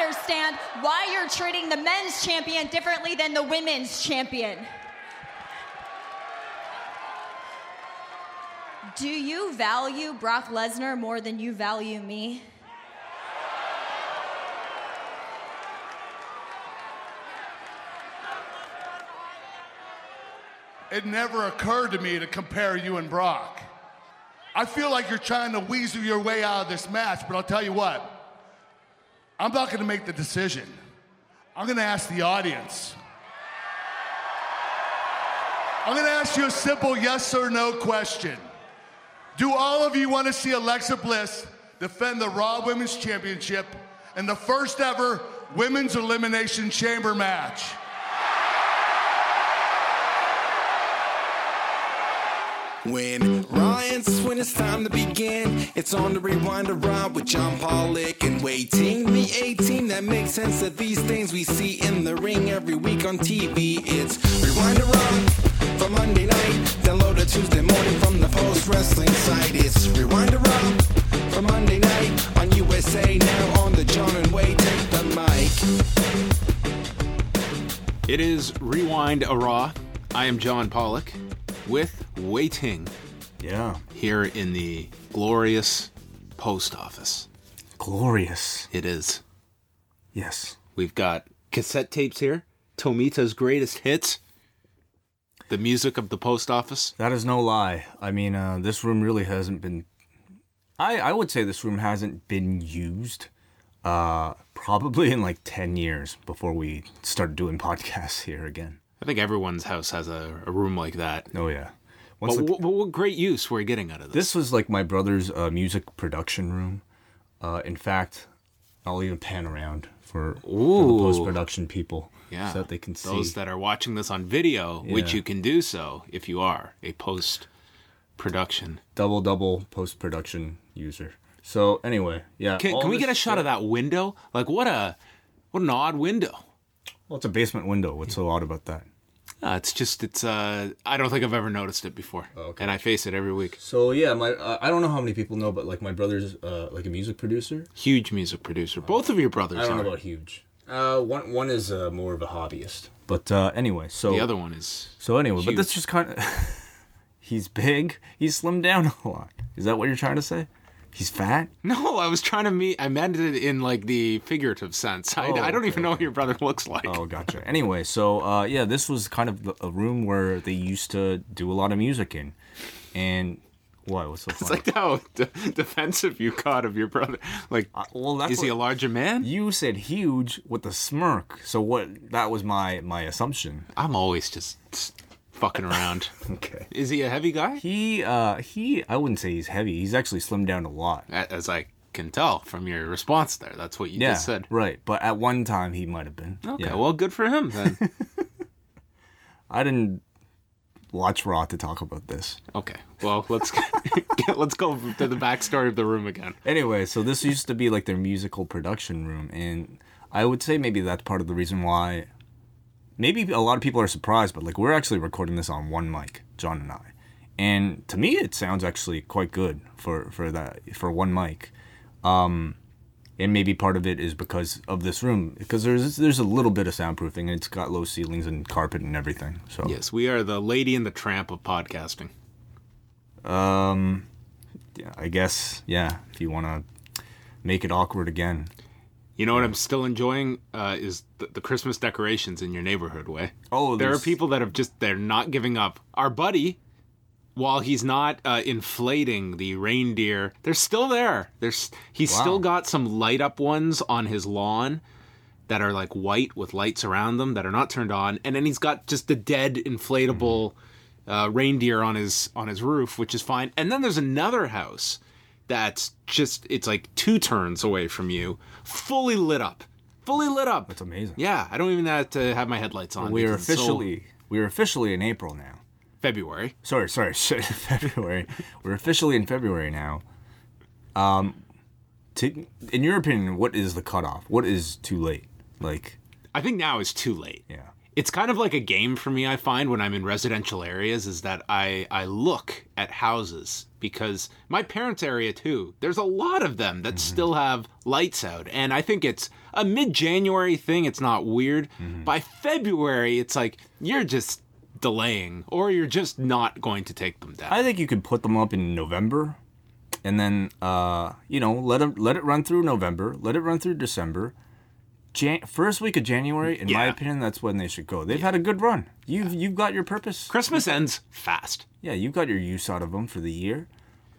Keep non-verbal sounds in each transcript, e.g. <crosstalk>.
understand why you're treating the men's champion differently than the women's champion. Do you value Brock Lesnar more than you value me? It never occurred to me to compare you and Brock. I feel like you're trying to weasel your way out of this match, but I'll tell you what. I'm not to make the decision. I'm to ask the audience. I'm to ask you a simple yes or no question. Do all of you want to see Alexa Bliss defend the Raw Women's Championship in the first ever Women's Elimination Chamber match? When Ryan's when it's time to begin, it's on the Rewind a Raw with John Pollock and waiting the 18 that makes sense of these things we see in the ring every week on TV. It's Rewind a Raw for Monday night, download it Tuesday morning from the post wrestling site. It's Rewind a Raw for Monday night on USA now on the John and Wade take the mic. It is Rewind a Raw. I am John Pollock with Wai Ting Yeah. here in the glorious post office. Glorious. It is. Yes. We've got cassette tapes here, Tomita's greatest hits, the music of the post office. That is no lie. I mean, uh, this room really hasn't been. I, I would say this room hasn't been used uh, probably in like 10 years before we started doing <laughs> podcasts here again. I think everyone's house has a, a room like that. Oh, yeah. Once But the- what, what great use were you getting out of this? This was like my brother's uh, music production room. Uh, in fact, I'll even pan around for, for the post production people yeah, so that they can see. those that are watching this on video, which you can do so if you are a post production. double double post production user. So anyway, yeah. Can, can we get a shot of that window? Like what a what an odd window. Well, it's a basement window. What's so odd about that? Uh, it's just it's uh I don't think I've ever noticed it before. okay. And I face it every week. So yeah, my uh, I don't know how many people know, but like my brother's uh, like a music producer. Huge music producer. Both of your brothers I don't are. know about huge. Uh, one one is uh, more of a hobbyist. But uh, anyway, so the other one is so anyway, but huge. that's just kind of. <laughs> he's big. He's slimmed down a lot. Is that what you're trying to say? He's fat. No, I was trying to meet I meant it in like the figurative sense. I, Oh, I don't okay, even know what your brother looks like. Oh, gotcha. anyway, so uh, yeah, this was kind of the- a room where they used to do a lot of music in, and what? What's so It's funny? like how de- defensive you got of your brother. Like, well, that's is he a what- larger man? You said huge with a smirk, so what? That was my my assumption. I'm always just fucking around. <laughs> Okay. Is he a heavy guy? He uh he I wouldn't say he's heavy. He's actually slimmed down a lot. As I can tell from your response there, that's what you Yeah, just said. right. But at one time he might have been. Okay, Yeah. well, good for him then. <laughs> I didn't watch Raw to talk about this. okay, well, let's <laughs> get, let's go to the backstory of the room again. Anyway, so this used to be like their musical production room, and I would say maybe that's part of the reason why. Maybe a lot of people are surprised, but like we're actually recording this on one mic, John and I, and to me it sounds actually quite good for for that for one mic. Um, and maybe part of it is because of this room, because there's there's a little bit of soundproofing, and it's got low ceilings and carpet and everything. So Yes, we are the lady and the tramp of podcasting. Um, yeah, I guess yeah. If you want to make it awkward again, You know what I'm still enjoying uh, is the, the Christmas decorations in your neighborhood. Way. Oh, there are people that have just they're not giving up. Our buddy, while he's not uh, inflating the reindeer, they're still there. There's he's Wow. still got some light up ones on his lawn that are like white with lights around them that are not turned on, and then he's got just the dead inflatable uh, reindeer on his on his roof, which is fine. And then there's another house that's just it's like two turns away from you, fully lit up, fully lit up. That's amazing. Yeah, I don't even have to have my headlights on. we're because so- officially we're officially in April now. February. Sorry, <laughs> sorry, February. we're officially in February now. Um, to, in your opinion, what is the cutoff? What is too late? Like, I think now is too late. yeah, it's kind of like a game for me. I find when I'm in residential areas is that I I look at houses because my parents' area too. There's a lot of them that still have lights out, and I think it's a mid-January thing. It's not weird. By February, it's like you're just delaying, or you're just not going to take them down. I think you could put them up in November, and then uh, you know let it let it run through November, let it run through December. Jan- first week of January, in my opinion, that's when they should go. They've had a good run. You've you've got your purpose. Christmas ends fast. Yeah, you've got your use out of them for the year.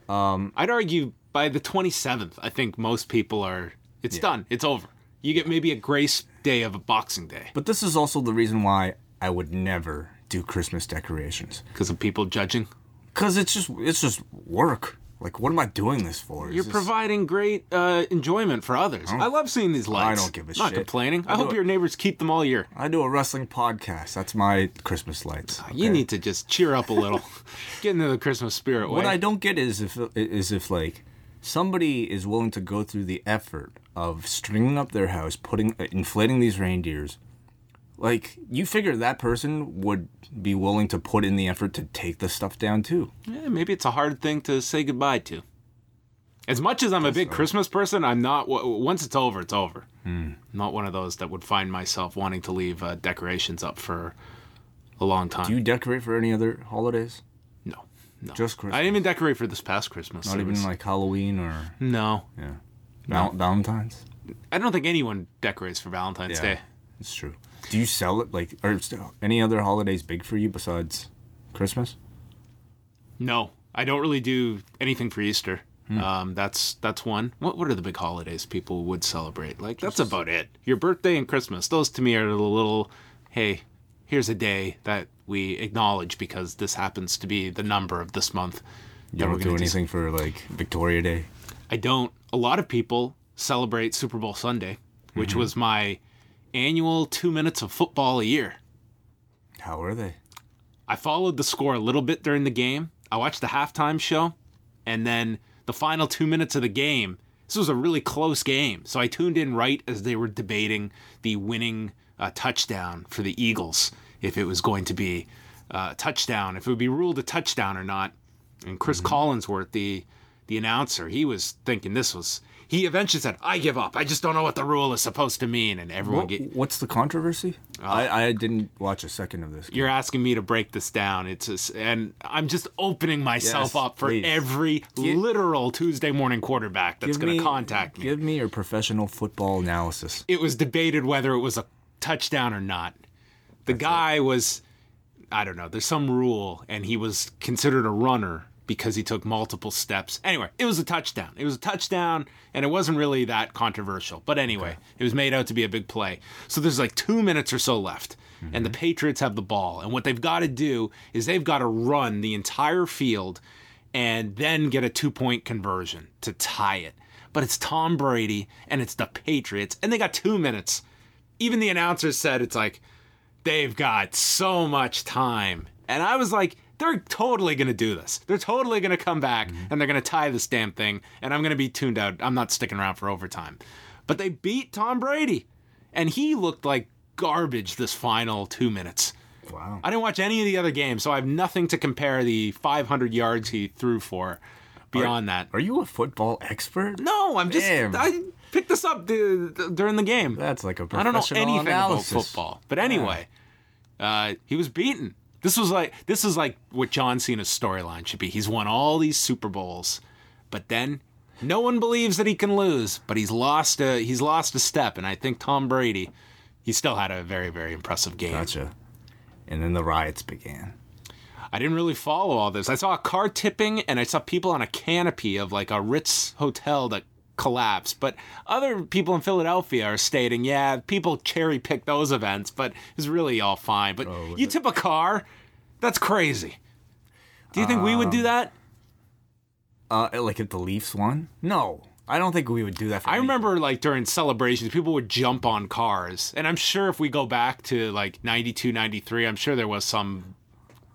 Um, I'd argue by the 27th, I think most people are. It's done. It's over. You get maybe a grace day of a Boxing Day But this is also the reason why I would never do Christmas decorations. because of people judging. Cause it's just it's just work. Like, what am I doing this for? Is You're this- providing great uh, enjoyment for others. I love seeing these lights. I don't give a Not shit. complaining. I, I hope it- your neighbors keep them all year. I do a wrestling podcast. That's my Christmas lights. You need to just cheer up a little, <laughs> get into the Christmas spirit. What way. I don't get is if is if like somebody is willing to go through the effort of stringing up their house, putting uh, inflating these reindeers. Like you figure that person would be willing to put in the effort to take the stuff down too. Yeah, maybe it's a hard thing to say goodbye to. As much as I'm a big Christmas person, I'm not. Once it's over, it's over. I'm not one of those that would find myself wanting to leave uh, decorations up for a long time. Do you decorate for any other holidays? no, no. Just Christmas. I didn't even decorate for this past Christmas. Not It even was- like Halloween or no. yeah, Val- Valentine's. I don't think anyone decorates for Valentine's Yeah, Day. it's true. Do you sell it like or any other holidays big for you besides Christmas? No, I don't really do anything for Easter. Hmm. Um, that's that's one. What what are the big holidays people would celebrate? Like that's about it. Your birthday and Christmas. Those to me are the little. Hey, here's a day that we acknowledge because this happens to be the number of this month. You don't do anything for like Victoria Day. I don't. A lot of people celebrate Super Bowl Sunday, which Mm-hmm. was my annual two minutes of football a year. How are they? I followed the score a little bit during the game. I watched the halftime show, and then the final two minutes of the game. This was a really close game, so I tuned in right as they were debating the winning uh, touchdown for the Eagles, if it was going to be uh, a touchdown, if it would be ruled a touchdown or not. And Chris Collinsworth, the the announcer, he was thinking this was. He eventually said, "I give up. I just don't know what the rule is supposed to mean." And everyone What, get, what's the controversy? Uh, I, I didn't watch a second of this. you're asking me to break this down. It's just, and I'm just opening myself Yes, up for please. every literal Tuesday morning quarterback that's going to contact me. Give me your professional football analysis. it was debated whether it was a touchdown or not. The guy was, I don't know, there's some rule, and he was considered a runner because he took multiple steps. Anyway, it was a touchdown. It was a touchdown, and it wasn't really that controversial. But anyway, it was made out to be a big play. So there's like two minutes or so left, and mm-hmm. the Patriots have the ball. And what they've got to do is they've got to run the entire field and then get a two point conversion to tie it. But it's Tom Brady and it's the Patriots, and they got two minutes. Even the announcers said it's like, they've got so much time. And I was like, they're totally going to do this. They're totally going to come back and they're going to tie this damn thing. And I'm going to be tuned out. I'm not sticking around for overtime. But they beat Tom Brady. And he looked like garbage this final two minutes. Wow. I didn't watch any of the other games, so I have nothing to compare the 500 yards he threw for beyond that. Are you a football expert? No, I'm just. Damn. I picked this up d- d- during the game. That's like a professional I don't know anything analysis. about football. But anyway, uh, he was beaten. This was like this is like what John Cena's storyline should be. He's won all these Super Bowls, but then no one believes that he can lose. But he's lost a he's lost a step, and I think Tom Brady, he still had a very very impressive game. Gotcha. And then the riots began. I didn't really follow all this. I saw a car tipping and I saw people on a canopy of like a Ritz hotel that collapsed. But other people in Philadelphia are stating, yeah, people cherry pick those events, but it's really all fine. But you tip a car, that's crazy. Do you think we would do that? Uh, like if the Leafs won? No, I don't think we would do that. For I remember like during celebrations, people would jump on cars. And I'm sure if we go back to like 92, 93, I'm sure there was some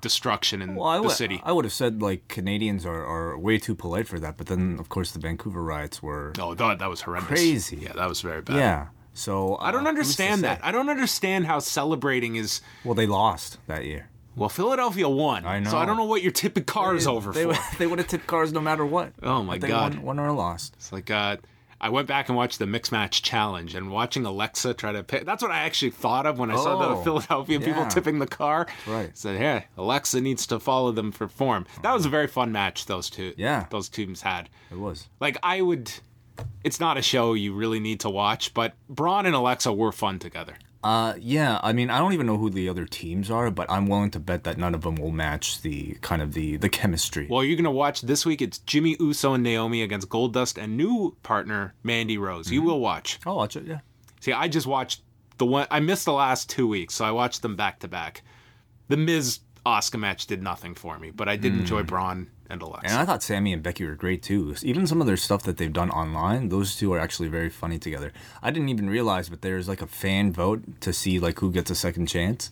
destruction in Well, I the city. I would have said like Canadians are, are way too polite for that, but then of course the Vancouver riots were Oh, that, that was horrendous. Crazy. Yeah, that was very bad. yeah. So I don't uh, who's to understand that. I don't understand how celebrating is. Well, they lost that year. Well, Philadelphia won. I know. So I don't know what you're tipping cars over they, for. They would have tipped cars no matter what. Oh my God. won, won or lost. It's like uh, I went back and watched the mix match challenge and watching Alexa try to pick. That's what I actually thought of when I saw the Oh, Philadelphia people tipping the car. right. Said, "Hey, Alexa needs to follow them for form." That was a very fun match. Those two, Yeah. those teams had. It was. Like I would. It's not a show you really need to watch, but Braun and Alexa were fun together. Uh, yeah. I mean, I don't even know who the other teams are, but I'm willing to bet that none of them will match the kind of the the chemistry. Well, you're gonna watch this week. It's Jimmy Uso and Naomi against Goldust and new partner Mandy Rose. You will watch. I'll watch it. Yeah. See, I just watched the one. I missed the last two weeks, so I watched them back to back. The Miz Asuka match did nothing for me, but I did enjoy Braun and Alexa. And I thought Sammy and Becky were great too. Even some of their stuff that they've done online, those two are actually very funny together. I didn't even realize, but there's like a fan vote to see like who gets a second chance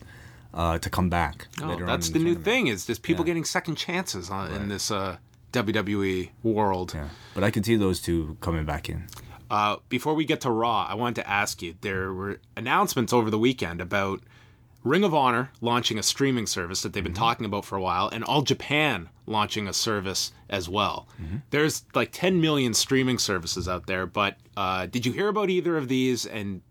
uh, to come back. Oh, later on that's in the new thing is just people Yeah. getting second chances on, in this uh, WWE world. Yeah, but I could see those two coming back in. Uh, before we get to Raw, I wanted to ask you there were announcements over the weekend about Ring of Honor launching a streaming service that they've been talking about for a while, and All Japan launching a service as well. There's like 10 million streaming services out there, but uh, did you hear about either of these? And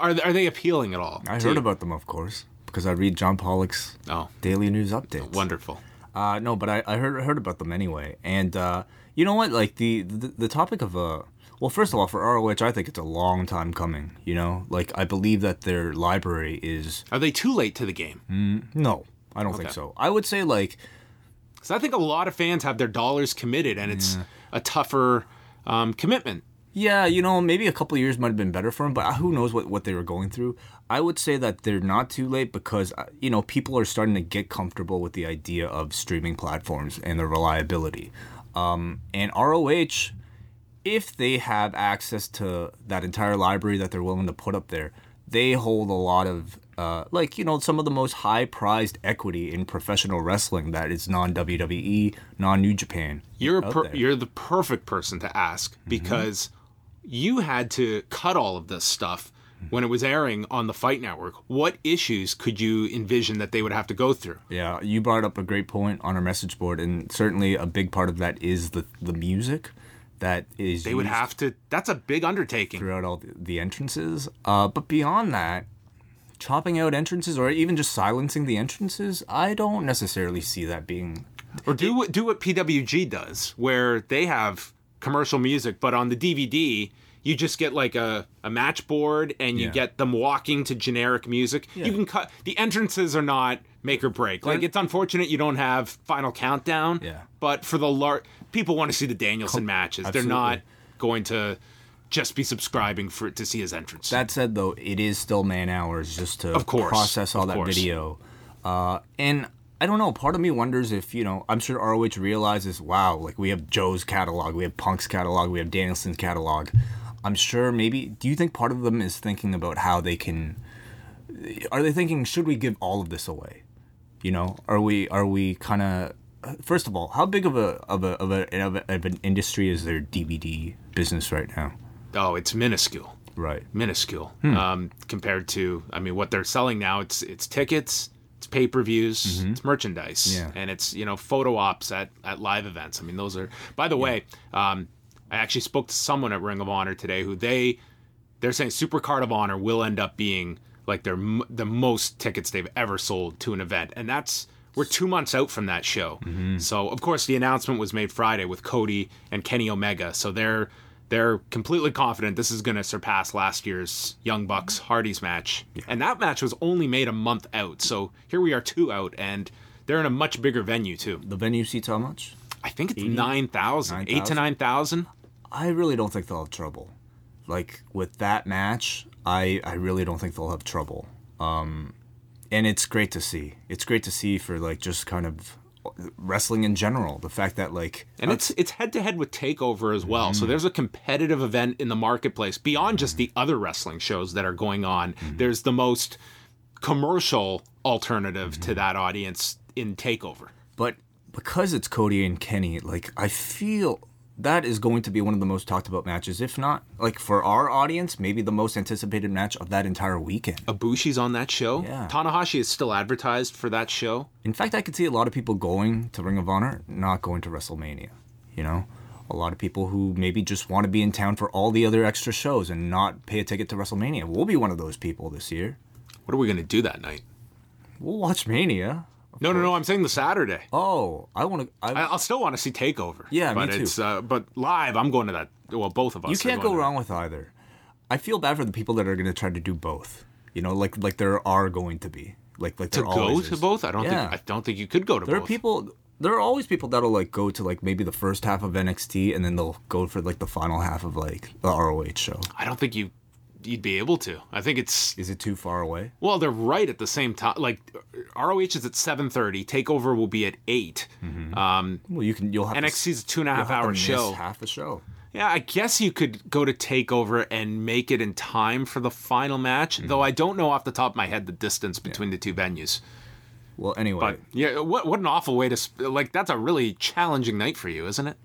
are they, are they appealing at all? I heard you? about them, of course, because I read John Pollock's Oh, daily news updates. wonderful. Uh, no, but I, I heard heard about them anyway. And uh, you know what? Like the, the the topic of uh, well, first of all, for ROH, I think it's a long time coming. You know, like I believe that their library is Are they too late to the game? no, I don't think so. I would say like Because I think a lot of fans have their dollars committed, and it's a tougher um, commitment. Yeah, you know, maybe a couple of years might have been better for them, but who knows what, what they were going through. I would say that they're not too late because, uh, you know, people are starting to get comfortable with the idea of streaming platforms and their reliability. Um, and ROH, if they have access to that entire library that they're willing to put up there, they hold a lot of, uh, like, you know, some of the most high prized equity in professional wrestling that is non WWE, non New Japan. You're per- you're the perfect person to ask because you had to cut all of this stuff when it was airing on the Fight Network. What issues could you envision that they would have to go through? Yeah, you brought up a great point on our message board, and certainly a big part of that is the the music that is They would have to. That's a big undertaking. throughout all the, entrances. Uh, but beyond that, chopping out entrances or even just silencing the entrances, I don't necessarily see that being. Or do what do what PWG does, where they have commercial music, but on the DVD you just get like a, a match board and you Yeah. get them walking to generic music. You can cut the entrances are not make or break. Like it's unfortunate you don't have final countdown. Yeah. But for the lar- people want to see the Danielson matches. They're not going to just be subscribing for to see his entrance. That said, though, it is still man hours just to Of course, process all of that course. video. Uh, and I don't know. Part of me wonders if you know. I'm sure ROH realizes, wow, like we have Joe's catalog, we have Punk's catalog, we have Danielson's catalog. I'm sure maybe. Do you think part of them is thinking about how they can? Are they thinking should we give all of this away? You know, are we are we kind of? First of all, how big of a of a of a of, a, of an industry is their DVD business right now? oh, it's minuscule. Right. minuscule Hmm. um, compared to I mean what they're selling now. It's it's tickets, it's pay per views, it's merchandise, Mm-hmm. Yeah. and it's you know photo ops at at live events. I mean those are. By the way, um, I actually spoke to someone at Ring of Honor today who they they're saying Super Card of Honor will end up being like their m- the most tickets they've ever sold to an event, and that's. We're two months out from that show, Mm-hmm. so of course the announcement was made Friday with Cody and Kenny Omega. So they're they're completely confident this is going to surpass last year's Young Bucks Hardys match. And that match was only made a month out. So here we are two out and they're in a much bigger venue too. The venue seats how much? I think it's 9,000, 8 to 9,000? 9,000. I really don't think they'll have trouble. Like with that match, I I really don't think they'll have trouble. Um, and it's great to see. It's great to see for like just kind of wrestling in general. The fact that like And it's it's head to head with Takeover as well. Mm-hmm. So there's a competitive event in the marketplace beyond just the other wrestling shows that are going on. Mm-hmm. There's the most commercial alternative Mm-hmm. to that audience in Takeover. but because it's Cody and Kenny, like I feel that is going to be one of the most talked about matches, if not like for our audience, maybe the most anticipated match of that entire weekend. Ibushi's on that show. Yeah. Tanahashi is still advertised for that show. In fact, I could see a lot of people going to Ring of Honor, not going to WrestleMania. You know, a lot of people who maybe just want to be in town for all the other extra shows and not pay a ticket to WrestleMania. We'll be one of those people this year. What are we going to do that night? We'll watch Mania. No, no, no. I'm saying the Saturday. Oh, I want to. I, I, I'll still want to see Takeover. Yeah, me too. It's, uh, but live, I'm going to that. Well, both of us. you can't go wrong with either. I feel bad for the people that are going to try to do both. You know, like like there are going to be like like To go to is. both? I don't Yeah. think. I don't think you could go to There both. are people. There are always people that'll like go to like maybe the first half of NXT and then they'll go for like the final half of like the ROH show. I don't think you you'd be able to. I think it's Is it too far away? well, they're right at the same time. Like ROH is at 7:30. Takeover will be at 8 Mm-hmm. Um, Well, you can. You'll have NXT's a two and a to, half to hour show. half the show. Yeah, I guess you could go to Takeover and make it in time for the final match. Mm-hmm. Though I don't know off the top of my head the distance between the two venues. Well, anyway, But yeah, what what an awful way to sp- like. That's a really challenging night for you, isn't it?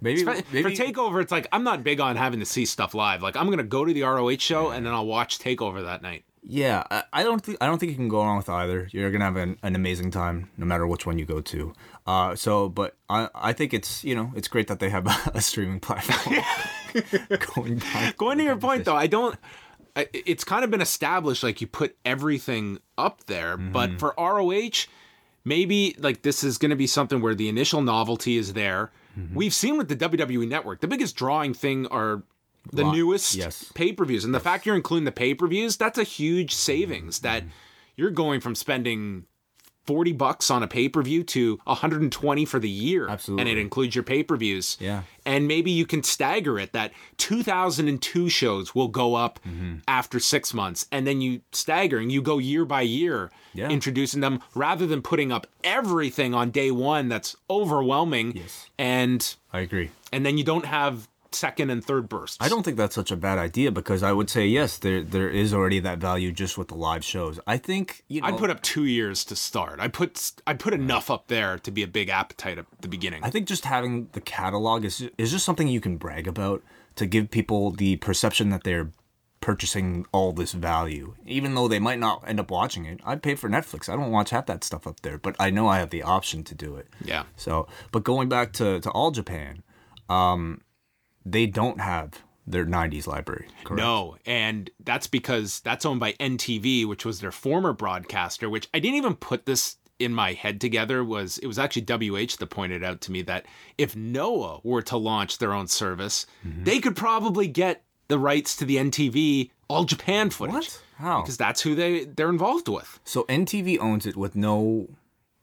Maybe, For, maybe for Takeover, it's like I'm not big on having to see stuff live. Like I'm gonna go to the ROH show and then I'll watch Takeover that night. Yeah, I, I don't think I don't think you can go wrong with either. You're gonna have an, an amazing time no matter which one you go to. Uh, so, but I I think it's you know it's great that they have <laughs> a, streaming platform. <laughs> going back, Going to your point though, I don't. It's kind of been established like you put everything up there, but for ROH, maybe like this is going to be something where the initial novelty is there. Mm-hmm. We've seen with the WWE Network, the biggest drawing thing are the Lot- newest yes. pay per views, and the fact you're including the pay per views, that's a huge savings. Mm-hmm. That you're going from spending. 40 bucks on a pay-per-view to 120 for the year and it includes your pay-per-views Yeah. and maybe you can stagger it that 2002 shows will go up Mm-hmm. after six months and then you stagger and you go year by year Yeah. introducing them rather than putting up everything on day one that's overwhelming Yes. and I agree. and then you don't have second and third bursts I don't think that's such a bad idea because I would say yes, there there is already that value just with the live shows. I think you know. i'd put up two years to start i put i put enough up there to be a big appetite at the beginning I think just having the catalog is is just something you can brag about to give people the perception that they're purchasing all this value, even though they might not end up watching it. I pay for Netflix. I don't watch half that stuff up there, but I know I have the option to do it. yeah So, but going back to to All Japan, um, they don't have their '90s library. Correct? No, and that's because that's owned by NTV, which was their former broadcaster. Which I didn't even put this in my head together. Was it was actually WH that pointed out to me that if Noah were to launch their own service, Mm-hmm. they could probably get the rights to the NTV All Japan footage. What? How? Because that's who they they're involved with. So NTV owns it with no,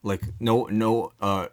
like no no. uh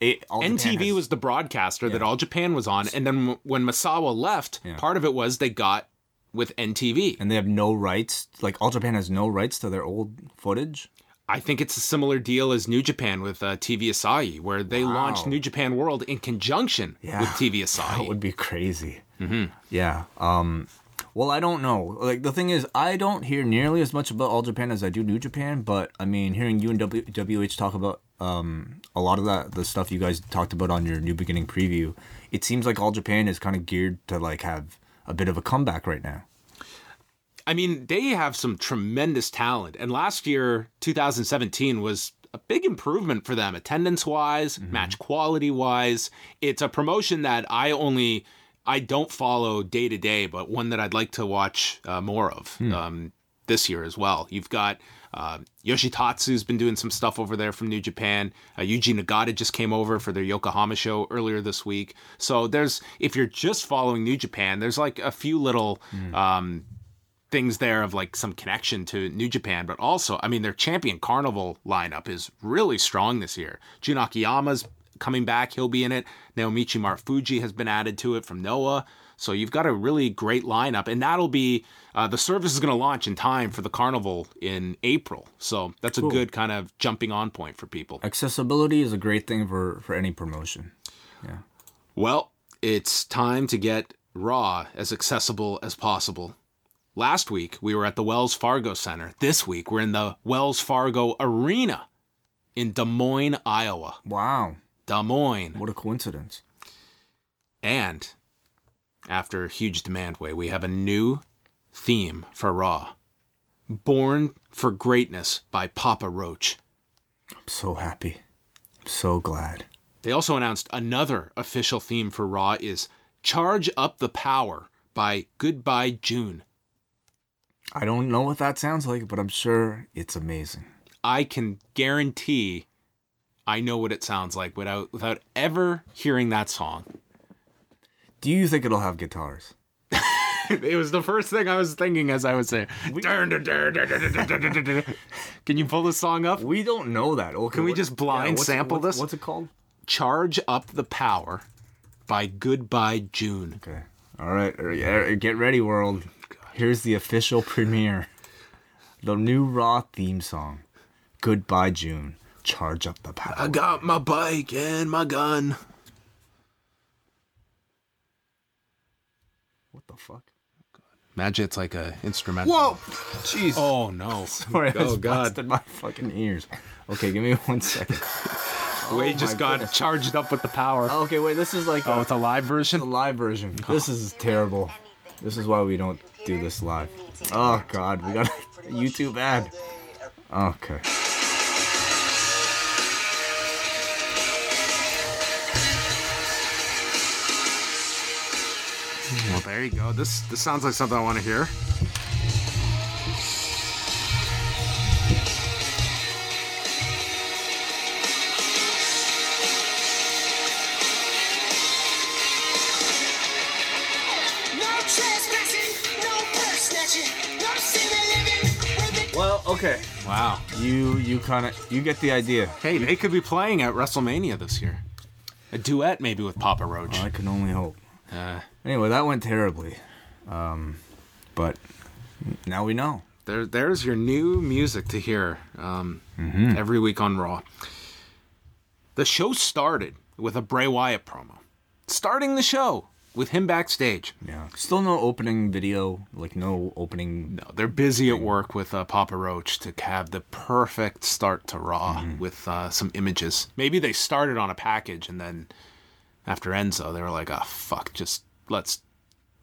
it, All NTV has- was the broadcaster that All Japan was on, and then when Misawa left, part of it was they got with NTV. and they have no rights. Like All Japan has no rights to their old footage. I think it's a similar deal as New Japan with uh, TV Asahi, where they launched New Japan World in conjunction Yeah. with TV <laughs> Asahi. That would be crazy. Mm-hmm. Yeah. Um. Well, I don't know. Like the thing is, I don't hear nearly as much about All Japan as I do New Japan. But I mean, hearing you and w- WH talk about um a lot of that the stuff you guys talked about on your New Beginning preview, it seems like All Japan is kind of geared to like have a bit of a comeback right now. I mean, they have some tremendous talent, and last year, 2017, was a big improvement for them, attendance wise, Mm-hmm. match quality wise. It's a promotion that I only. I don't follow day to day, but one that I'd like to watch uh, more of Hmm. um, this year as well. You've got uh, Yoshitatsu's been doing some stuff over there from New Japan. Uh, Yuji Nagata just came over for their Yokohama show earlier this week. So there's, if you're just following New Japan, there's like a few little um, things there of like some connection to New Japan, but also, I mean, their champion carnival lineup is really strong this year. Jun Akiyama's coming back, he'll be in it. Naomichi Marufuji has been added to it from Noah. So you've got a really great lineup, and that'll be uh, the service is going to launch in time for the carnival in April. So that's a good kind of jumping on point for people. Accessibility is a great thing for for any promotion. Yeah. Well, it's time to get Raw as accessible as possible. Last week, we were at the Wells Fargo Center. This week, we're in the Wells Fargo Arena in Des Moines, Iowa. Wow, Des Moines. what a coincidence! And after huge demand way, we have a new theme for Raw. Born for Greatness by Papa Roach. I'm so happy. I'm so glad. They also announced another official theme for Raw is Charge Up the Power by Goodbye June. I don't know what that sounds like, but I'm sure it's amazing. I can guarantee I know what it sounds like without without ever hearing that song. Do you think it'll have guitars? <laughs> it was the first thing I was thinking as I was saying. Can you pull this song up? We don't know that. Okay, Can we what- just blind what's- sample what's- this? What's it called? Charge Up the Power by Goodbye June. Okay. All right. er, yeah, Get ready, world. Here's the official premiere. The new Raw theme song. Goodbye, June. Charge up the power. I got my bike and my gun. What the fuck? Imagine it's like a instrumental. Whoa! Jeez. Oh no! <laughs> Sorry, I oh just god! busted my fucking ears. Okay, give me <laughs> one second. <laughs> Wade oh just got goodness. charged up with the power. Okay, wait. This is like Oh, a, it's a live the version. live version. This is terrible. This is why we don't do this live. Oh God, we got a YouTube ad. Okay. Well, there you go. This this sounds like something I want to hear. No trespassing, no purse snatching, no silly living with it. Well, okay. Wow. You you kind of you get the idea. Hey, they could be playing at WrestleMania this year. A duet maybe with Papa Roach. I can only hope. Uh, Anyway, that went terribly. Um, but now we know. there, there's your new music to hear um, every week on Raw. The show started with a Bray Wyatt promo. Starting the show with him backstage. Yeah. Still no opening video. Like no opening. No, they're busy at work with uh, Papa Roach to have the perfect start to Raw with uh, some images. Maybe they started on a package and then after Enzo, they were like, "Ah, fuck, just let's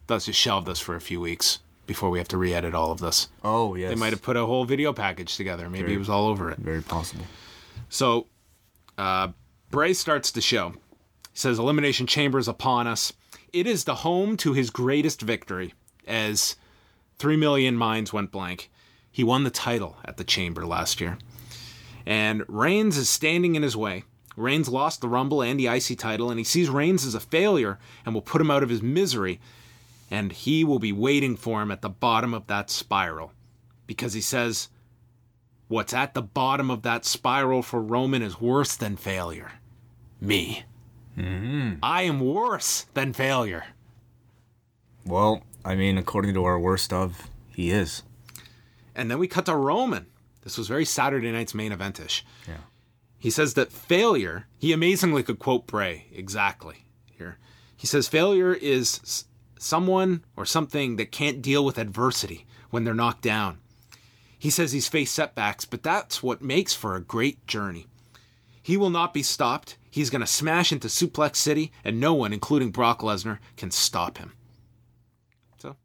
let's just shelve this for a few weeks before we have to re-edit all of this." Oh yes. They might have put a whole video package together. Maybe it was all over it. Very possible. So, uh, Bray starts the show. He says, Elimination Chamber is upon us. It is the home to his greatest victory, as 3 million minds went blank. He won the title at the Chamber last year. And Reigns is standing in his way. Reigns lost the Rumble and the IC title, and he sees Reigns as a failure and will put him out of his misery. And he will be waiting for him at the bottom of that spiral. Because he says, What's at the bottom of that spiral for Roman is worse than failure. Me. Mm-hmm. I am worse than failure. Well, I mean, according to our worst of, he is. And then we cut to Roman. This was very Saturday night's main eventish. Yeah. He says that failure, he amazingly could quote Bray exactly here. He says failure is someone or something that can't deal with adversity when they're knocked down. He says he's faced setbacks, but that's what makes for a great journey. He will not be stopped. He's going to smash into Suplex City, and no one, including Brock Lesnar, can stop him. So,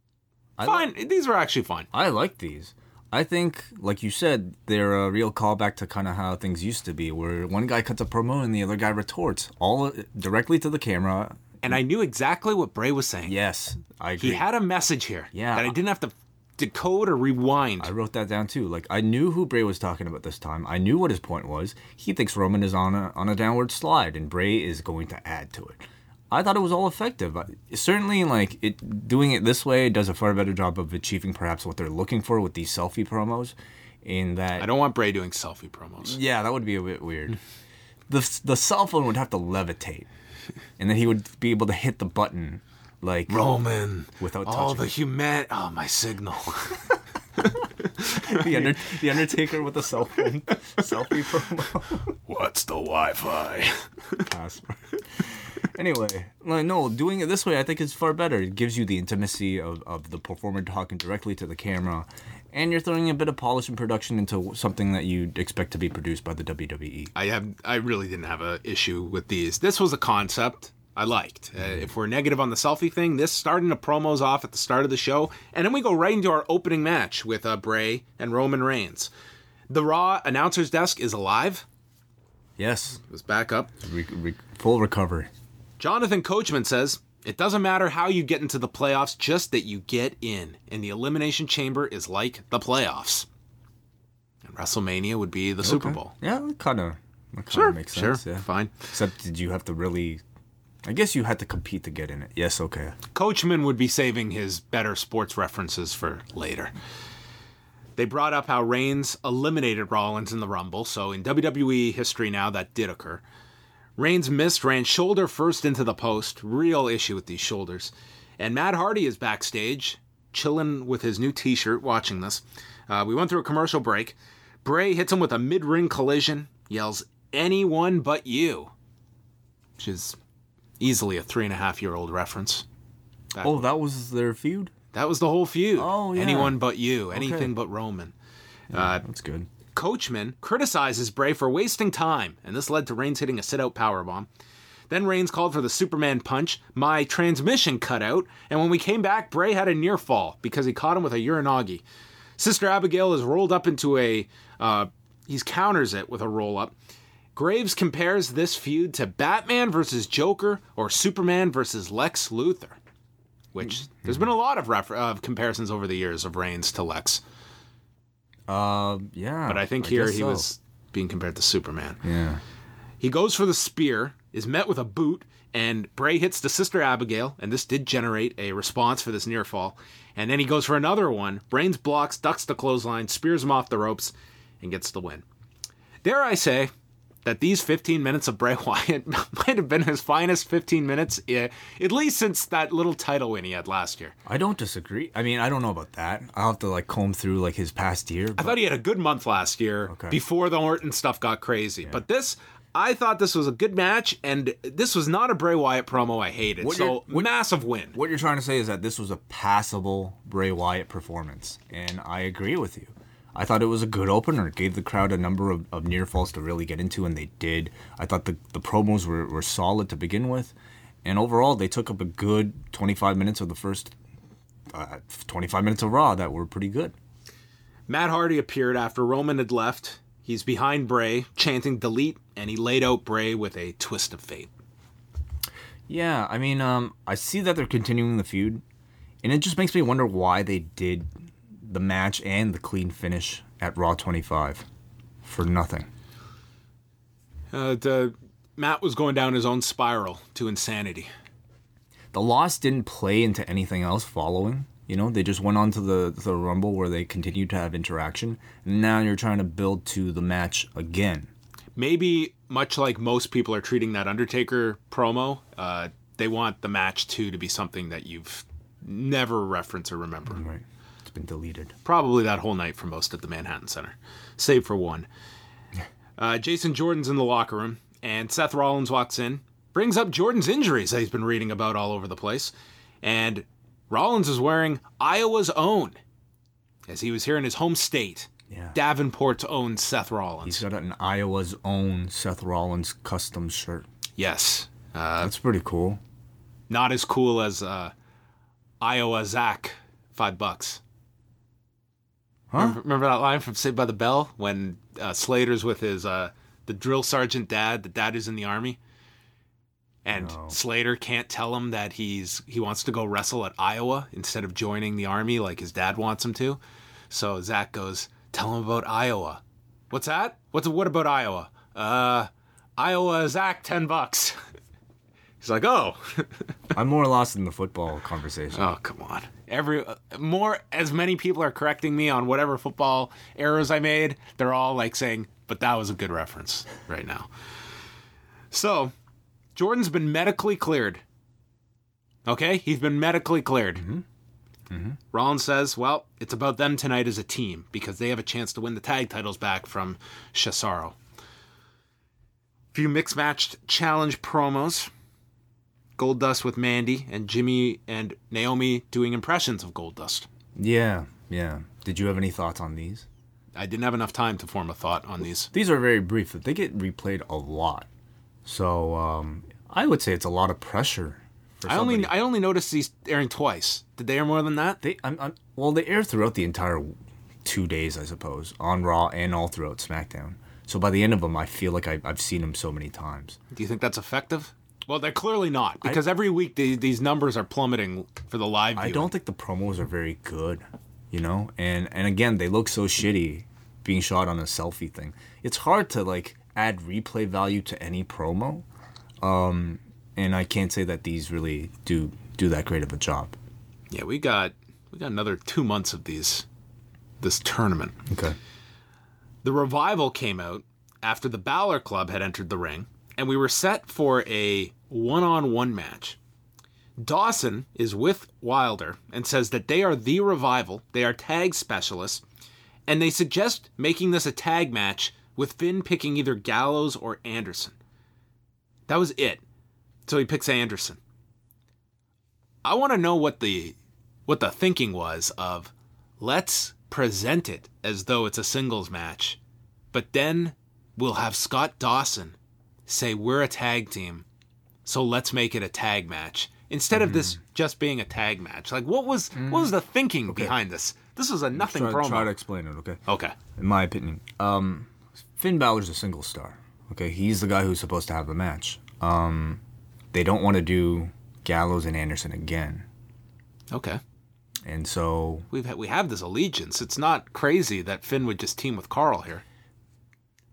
I fine. These are actually fine. I like these. I think, like you said, they're a real callback to kind of how things used to be, where one guy cuts a promo and the other guy retorts, all uh, directly to the camera. And I knew exactly what Bray was saying. Yes, I agree. He had a message here Yeah. that I didn't have to decode or rewind. I wrote that down too. Like I knew who Bray was talking about this time. I knew what his point was. He thinks Roman is on a on a downward slide, and Bray is going to add to it. I thought it was all effective. Certainly, like it doing it this way does a far better job of achieving perhaps what they're looking for with these selfie promos. In that, I don't want Bray doing selfie promos. Yeah, that would be a bit weird. the The cell phone would have to levitate, and then he would be able to hit the button like Roman, Without all touching the human. Oh, my signal. <laughs> the, Under- the Undertaker with a cell phone <laughs> selfie promo. <laughs> What's the Wi-Fi? password. anyway, like, no, doing it this way I think is far better. It gives you the intimacy of, of the performer talking directly to the camera, and you're throwing a bit of polish and production into something that you'd expect to be produced by the. WWE. I have. I really didn't have an issue with these. This was a concept. I liked. Uh, if we're negative on the selfie thing, this starting the promos off at the start of the show, and then we go right into our opening match with uh, Bray and Roman Reigns. The Raw announcer's desk is alive. Yes, It was back up. re- re- full recovery. Jonathan Coachman says, It doesn't matter how you get into the playoffs, just that you get in. And the Elimination Chamber is like the playoffs. And WrestleMania would be the Super Bowl. Yeah, kind of that kind Sure, of makes sure, sense. Yeah. fine. Except did you have to really? I guess you had to compete to get in it. Yes, okay. Coachman would be saving his better sports references for later. They brought up how Reigns eliminated Rollins in the Rumble, so in WWE history now that did occur. Reigns missed, ran shoulder first into the post. Real issue with these shoulders. And Matt Hardy is backstage, chilling with his new t shirt, watching this. Uh, we went through a commercial break. Bray hits him with a mid ring collision, yells, Anyone but you. Which is easily a three and a half year old reference. Oh, that was their feud. That was the whole feud. Oh, yeah. Anyone but you. Anything Okay. but Roman. That's good. Coachman criticizes Bray for wasting time, and this led to Reigns hitting a sit-out powerbomb. Then Reigns called for the Superman punch. My transmission cut out, and when we came back, Bray had a near fall because he caught him with a uranage. Sister Abigail is rolled up into a. Uh, he counters it with a roll up. Graves compares this feud to Batman versus Joker or Superman versus Lex Luthor, which there's been a lot of refer- of comparisons over the years of Reigns to Lex, Um, yeah. but I think here guess he so. was being compared to Superman. Yeah. He goes for the spear, is met with a boot, and Bray hits the sister Abigail, and this did generate a response for this near fall. And then he goes for another one. Reigns blocks, ducks the clothesline, spears him off the ropes, and gets the win. Dare I say that these 15 minutes of Bray <laughs> Wyatt might have been his finest 15 minutes, eh, at least since that little title win he had last year. I don't disagree. I mean, I don't know about that. I'll have to like comb through like his past year. I thought he had a good month last year Okay. before the Orton stuff got crazy. But this, I thought this was a good match, and this was not a Bray Wyatt promo I hated. What so what- massive win. what you're trying to say is that this was a passable Bray Wyatt performance, and I agree with you. I thought it was a good opener. It gave the crowd a number of, of near falls to really get into, and they did. I thought the, the promos were, were solid to begin with, and overall, they took up a good 25 minutes of the first uh, 25 minutes of Raw that were pretty good. Matt Hardy appeared after Roman had left. He's behind Bray, chanting delete, and he laid out Bray with a twist of fate. Yeah, I mean, um, I see that they're continuing the feud, and it just makes me wonder why they did the match and the clean finish at Raw 25 for nothing. Uh, the, Matt was going down his own spiral to insanity. The loss didn't play into anything else following. You know, they just went on to the the Rumble where they continued to have interaction. Now you're trying to build to the match again. Maybe, much like most people are treating that Undertaker promo, uh, they want the match too to be something that you've never referenced or remember. Right. Been deleted. probably that whole night for most at the Manhattan Center, save for one. <laughs> Uh, Jason Jordan's in the locker room, and Seth Rollins walks in, brings up Jordan's injuries that he's been reading about all over the place, and Rollins is wearing Iowa's own, as he was here in his home state, Yeah. Davenport's own Seth He's Rollins. got an Iowa's own Seth Rollins custom shirt. Yes, uh, That's pretty cool. not as cool as uh, Iowa Zach, five bucks. Remember, remember that line from Saved by the Bell when uh, Slater's with his uh, the drill sergeant dad, the dad who's in the army, and Slater can't tell him that he's he wants to go wrestle at Iowa instead of joining the army like his dad wants him to. So Zach goes, "Tell him about Iowa." What's that? What's what about Iowa? Uh, Iowa Zach, ten bucks. <laughs> He's like, "Oh." <laughs> I'm more lost in the football conversation. Oh come on! Every uh, more as many people are correcting me on whatever football errors I made. They're all like saying, "But that was a good reference." Right now. So, Jordan's been medically cleared. Okay, he's been medically cleared. Rollins says, "Well, it's about them tonight as a team because they have a chance to win the tag titles back from Cesaro." Few mixed matched challenge promos. Goldust with Mandy and Jimmy and Naomi doing impressions of Goldust. Yeah, yeah. Did you have any thoughts on these? I didn't have enough time to form a thought on these. These are very brief. But they get replayed a lot. So um, I would say it's a lot of pressure. For I only. I only noticed these airing twice. Did they air more than that? They, I'm, I'm, well, they air throughout the entire two days, I suppose, on Raw and all throughout SmackDown. So by the end of them, I feel like I, I've seen them so many times. Do you think that's effective? Well, they're clearly not because every week the, these numbers are plummeting for the live. I don't think the promos are very good, you know. And and again, they look so shitty being shot on a selfie thing. It's hard to like add replay value to any promo. Um, and I can't say that these really do do that great of a job. Yeah, we got we got another two months of these this tournament. Okay. The revival came out after the Balor Club had entered the ring, and we were set for a one-on-one match. Dawson is with Wilder and says that they are the revival, they are tag specialists, and they suggest making this a tag match with Finn picking either Gallows or Anderson. That was it. So he picks Anderson. I want to know what the what the thinking was of let's present it as though it's a singles match, but then we'll have Scott Dawson say we're a tag team, so let's make it a tag match instead of this just being a tag match. Like what was what was the thinking behind this? This was a nothing Try, promo. try to explain it, okay? okay. In my opinion, um, Finn Balor's a single star. Okay, he's the guy who's supposed to have the match. Um, they don't want to do Gallows and Anderson again, Okay. and so We've ha- we have this allegiance. It's not crazy that Finn would just team with Karl here.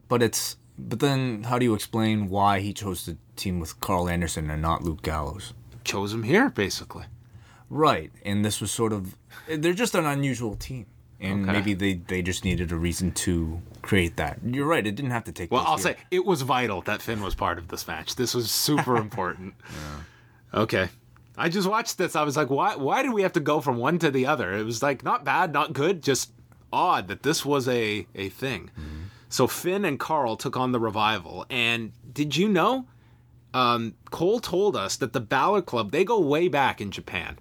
But it's but then how do you explain why he chose to team with Karl Anderson and not Luke Gallows? Chose him here basically. Right, and this was sort of they're just an unusual team, and Okay. maybe they they just needed a reason to create that. You're right; it didn't have to take. Well, I'll here. say it was vital that Finn was part of this match. This was super <laughs> important. Okay. I just watched this. I was like, why why did we have to go from one to the other? It was like not bad, not good, just odd that this was a, a thing. Mm-hmm. So Finn and Karl took on the revival. And did you know? Um, Cole told us that the Balor Club, they go way back in Japan.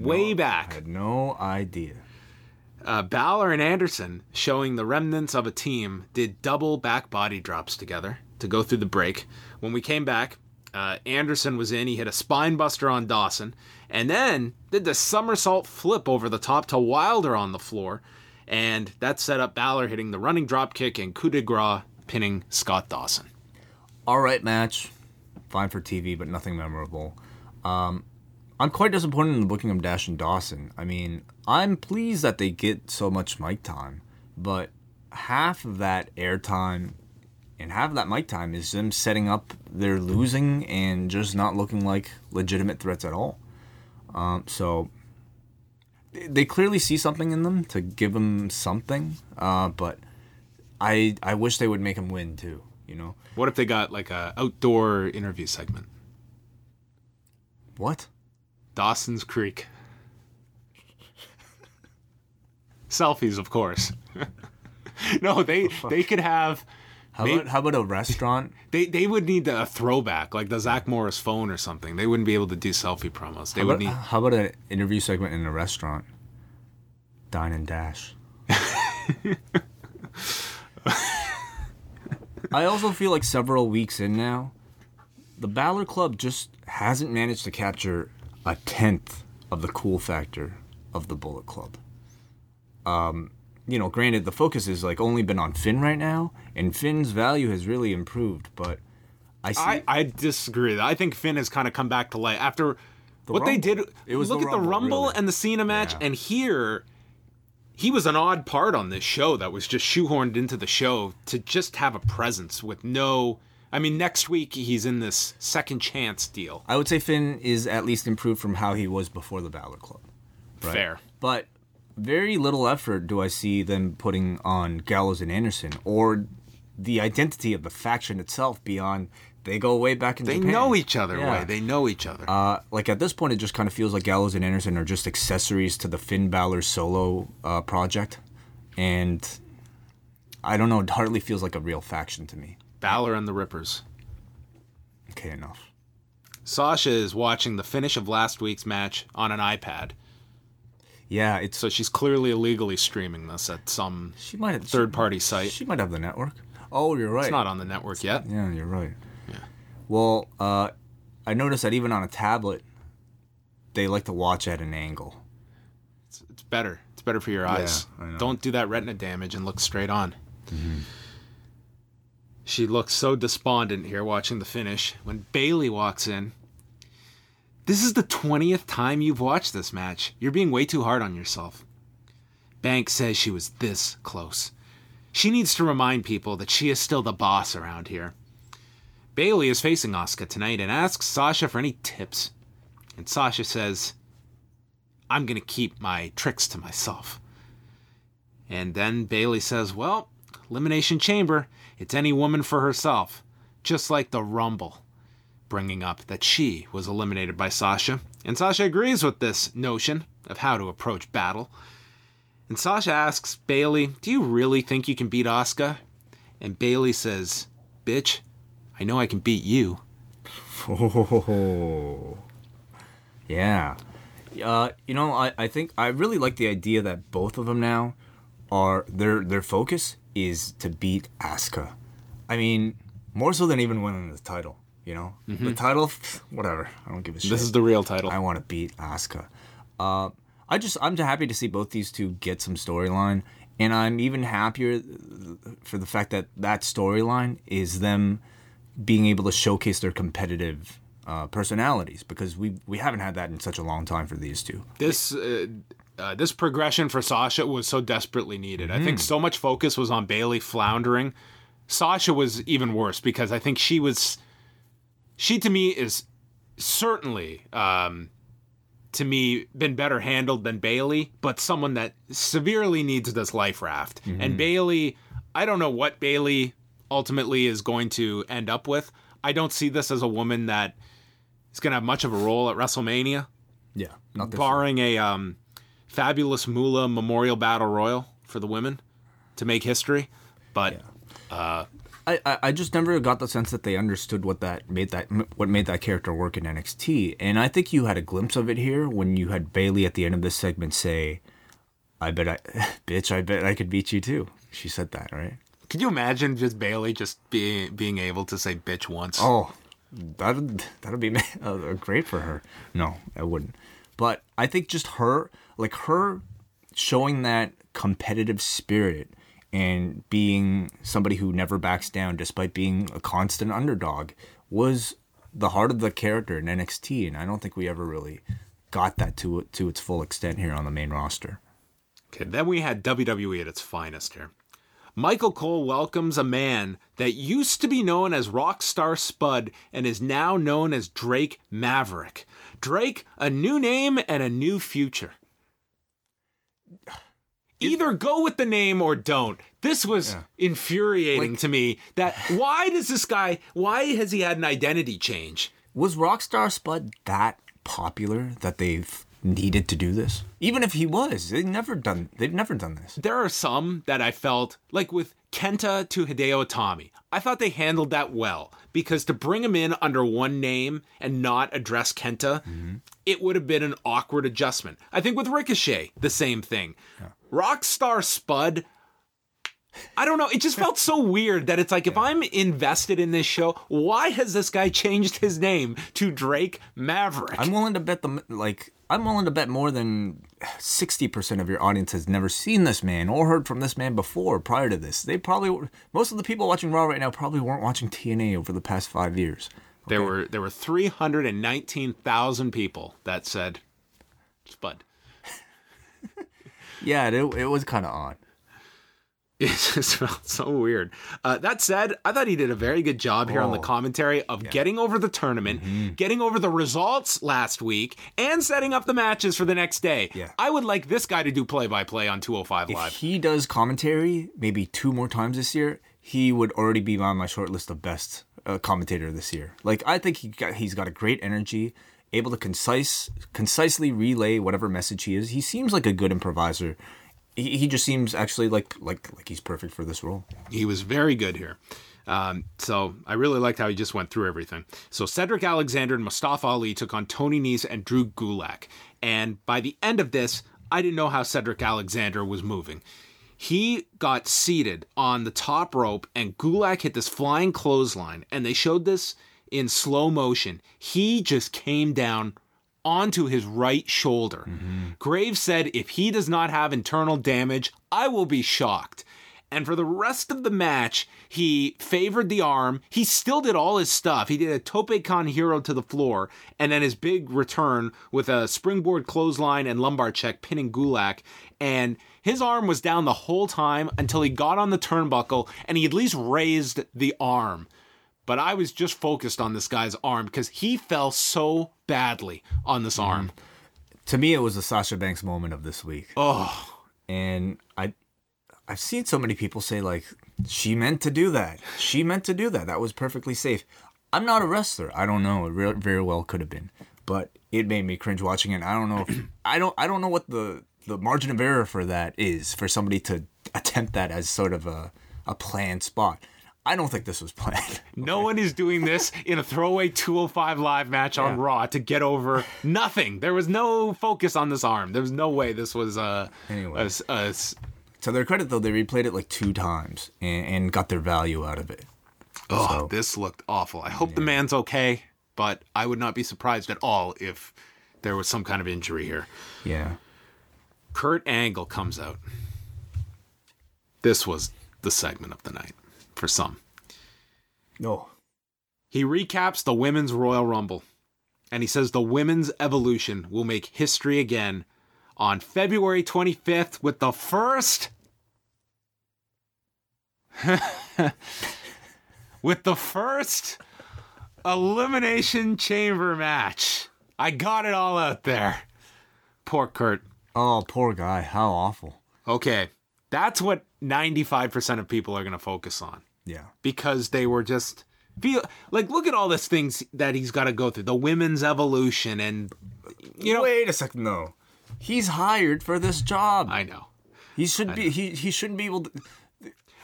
Way no- back. I had no idea. uh, Balor and Anderson, showing the remnants of a team, did double back body drops together to go through the break. When we came back, uh, Anderson was in. He hit a spine buster on Dawson, and then did the somersault flip over the top to Wilder on the floor, and that set up Balor hitting the running drop kick and coup de grace, pinning Scott Dawson. All right, match, fine for TV, but nothing memorable. Um, I'm quite disappointed in the booking of Dash and Dawson. I mean, I'm pleased that they get so much mic time, but half of that airtime and half of that mic time is them setting up their losing and just not looking like legitimate threats at all. Um, so they- clearly see something in them to give them something, uh, but I I wish they would make them win too. You know What if they got like a outdoor interview segment? what? Dawson's Creek. Selfies, of course. <laughs> no, they they could have. How about how about a restaurant? <laughs> They they would need a throwback, like the Zach Morris phone or something. They wouldn't be able to do selfie promos. They How would about, need. how about an interview segment in a restaurant? Dine and dash. <laughs> I also feel like several weeks in now, the Balor Club just hasn't managed to capture a tenth of the cool factor of the Bullet Club. Um, you know, granted, the focus is like only been on Finn right now, and Finn's value has really improved, but I see. I, I disagree. I think Finn has kind of come back to life after what they did. It was look the at the Rumble, Rumble really. and the Cena match, Yeah. and here he was an odd part on this show that was just shoehorned into the show to just have a presence with no. I mean, next week he's in this second chance deal. I would say Finn is at least improved from how he was before the Balor Club. Right? Fair. But very little effort do I see them putting on Gallows and Anderson or the identity of the faction itself beyond they go way back in They Japan. know each other. Yeah. Way they know each other. Uh, like at this point, it just kind of feels like Gallows and Anderson are just accessories to the Finn Balor solo uh, project, and I don't know. It hardly feels like a real faction to me. Balor and the Rippers. Okay, enough. Sasha is watching the finish of last week's match on an iPad, Yeah, it's so she's clearly illegally streaming this at some she might have third-party site. She might have the network. Oh, you're right. It's not on the network yet. Yeah, you're right. Yeah. Well, uh, I noticed that even on a tablet, they like to watch at an angle. It's better. It's better for your eyes. I know. Don't do that retina damage and look straight on. She looks so despondent here watching the finish when Bayley walks in. This is the 20th time you've watched this match. You're being way too hard on yourself. Banks says she was this close. She needs to remind people that she is still the boss around here. Bayley is facing Asuka tonight and asks Sasha for any tips. And Sasha says, I'm going to keep my tricks to myself. And then Bayley says, Well, Elimination Chamber, it's any woman for herself, just like the Rumble, bringing up that she was eliminated by Sasha. And Sasha agrees with this notion of how to approach battle. And Sasha asks Bayley, Do you really think you can beat Asuka? And Bayley says, Bitch, I know I can beat you. Oh, <laughs> yeah. Uh, you know, I, I think I really like the idea that both of them now are their their focus is to beat Asuka. I mean, more so than even winning the title. You know, the title, whatever. I don't give a shit. This is the real title. I want to beat Asuka. Uh, I just I'm happy to see both these two get some storyline, and I'm even happier for the fact that that storyline is them being able to showcase their competitive uh, personalities because we we haven't had that in such a long time for these two. this uh, uh, this progression for Sasha was so desperately needed. I think so much focus was on Bayley floundering. Sasha was even worse because I think she was she to me is certainly um, to me been better handled than Bayley, but someone that severely needs this life raft. And Bayley, I don't know what Bayley ultimately is going to end up with. I don't see this as a woman that is going to have much of a role at WrestleMania Yeah, not this barring a um, fabulous Moolah Memorial Battle Royal for the women to make history. But I, I I just never got the sense that they understood what that made that what made that character work in NXT, and I think you had a glimpse of it here when you had Bayley at the end of this segment say, "I bet I, <laughs> bitch, I bet I could beat you too." She said that, right? could you imagine just Bayley just being being able to say bitch once? Oh, that'd that'd be <laughs> uh, great for her. No, I wouldn't. But I think just her, like her, showing that competitive spirit and being somebody who never backs down despite being a constant underdog was the heart of the character in NXT, and I don't think we ever really got that to to its full extent here on the main roster. Okay, then we had WWE at its finest here. Michael Cole welcomes a man that used to be known as Rockstar Spud and is now known as Drake Maverick. Drake, a new name and a new future. Either go with the name or don't. This was infuriating to me. That why does this guy? Why has he had an identity change? Was Rockstar Spud that popular that they've needed to do this? Even if he was, they've never done. They've never done this. there are some that I felt like with Kenta to Hideo Itami. I thought they handled that well because to bring him in under one name and not address Kenta, mm-hmm. it would have been an awkward adjustment. I think with Ricochet, the same thing. Rockstar Spud. I don't know. It just felt so weird that it's like if I'm invested in this show, why has this guy changed his name to Drake Maverick? I'm willing to bet the like. I'm willing to bet more than sixty percent of your audience has never seen this man or heard from this man before. Prior to this, they probably most of the people watching Raw right now probably weren't watching TNA over the past five years. There were there were three hundred and nineteen thousand people that said Spud. Yeah, it, it was kind of odd. <laughs> It just felt so weird. Uh, that said, I thought he did a very good job here on the Oh. commentary of getting over the tournament, getting over the results last week, and setting up the matches for the next day. Yeah. I would like this guy to do play by play on 205 If Live. he does commentary maybe two more times this year, he would already be on my short list of best uh, commentator this year. Like I think he got he's got a great energy, able to concise concisely relay whatever message he is. He seems like a good improviser. He, he just seems actually like like like he's perfect for this role. He was very good here. Um, so I really liked how he just went through everything. So Cedric Alexander and Mustafa Ali took on Tony Nese and Drew Gulak. And by the end of this, I didn't know how Cedric Alexander was moving. He got seated on the top rope and Gulak hit this flying clothesline. And they showed this in slow motion. He just came down onto his right shoulder. Mm-hmm. Graves said, if he does not have internal damage, I will be shocked. And for the rest of the match, he favored the arm. He still did all his stuff. He did a Tope con hilo to the floor, and then his big return with a springboard clothesline and lumbar check pinning Gulak. And his arm was down the whole time until he got on the turnbuckle and he at least raised the arm. But I was just focused on this guy's arm because he fell so badly on this arm. Mm-hmm. To me, it was the Sasha Banks moment of this week. Oh, and I I've seen so many people say like she meant to do that. She meant to do that. That was perfectly safe. I'm not a wrestler. I don't know. It very well could have been, but it made me cringe watching it. I don't know. If, <clears throat> I don't. I don't know what the the margin of error for that is for somebody to attempt that as sort of a a planned spot. I don't think this was planned. <laughs> No one is doing this in a throwaway 205 live match on Raw to get over nothing. There was no focus on this arm. There was no way this was uh, Anyway. a s- a s- to their credit, though, they replayed it like two times and, and got their value out of it. oh, So- this looked awful. I hope the man's okay, but I would not be surprised at all if there was some kind of injury here. Yeah. Kurt Angle comes out. This was the segment of the night for some. No. He recaps the Women's Royal Rumble and he says the women's evolution will make history again on February 25th with the first. <laughs> with the first Elimination Chamber match. I got it all out there. Poor Kurt. Oh, poor guy. How awful. Okay, that's what 95% of people are going to focus on Yeah. because they were just feel like look at all these things that he's got to go through the women's evolution and you know Wait a second, though. He's hired for this job. I know He should be. He he shouldn't be able to.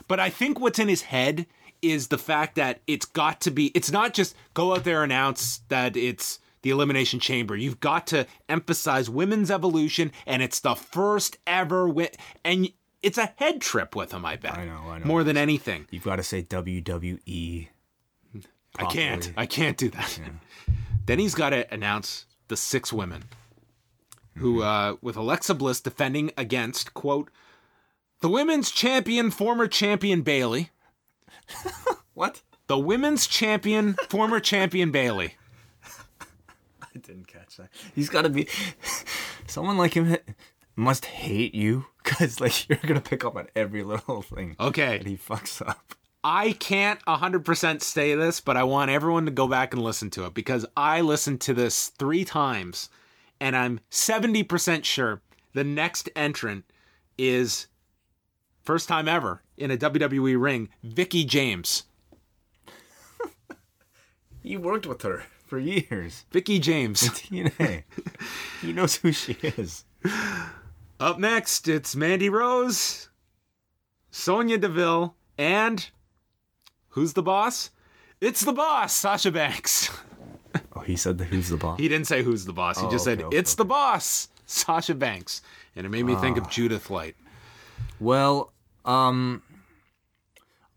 but I think what's in his head is the fact that it's got to be it's not just go out there and announce that it's the elimination chamber you've got to emphasize women's evolution and it's the first ever wi- and it's a head trip with him I bet I know, I know. more than anything You've got to say WWE. I can't. I can't do that. <laughs> then he's got to announce the six women who, uh, with Alexa Bliss defending against, quote, the women's champion, former champion Bayley, <laughs> What? the women's champion, former champion Bayley. I didn't catch that. He's got to be. <laughs> Someone like him must hate you because like <laughs> you're gonna pick up on every little thing. Okay. that he fucks up. I can't 100% say this, but I want everyone to go back and listen to it because I listened to this three times and I'm 70% sure the next entrant is first time ever in a WWE ring, Vicky James. <laughs> You worked with her for years. Vicky James. TNA. <laughs> he knows who she is. Up next, it's Mandy Rose, Sonya Deville, and who's the boss? It's the boss, Sasha Banks. Oh, he said that who's the boss. He didn't say who's the boss. He Oh, just okay, said okay, it's the boss, Sasha Banks, and it made me think of Judith Light. Well, um,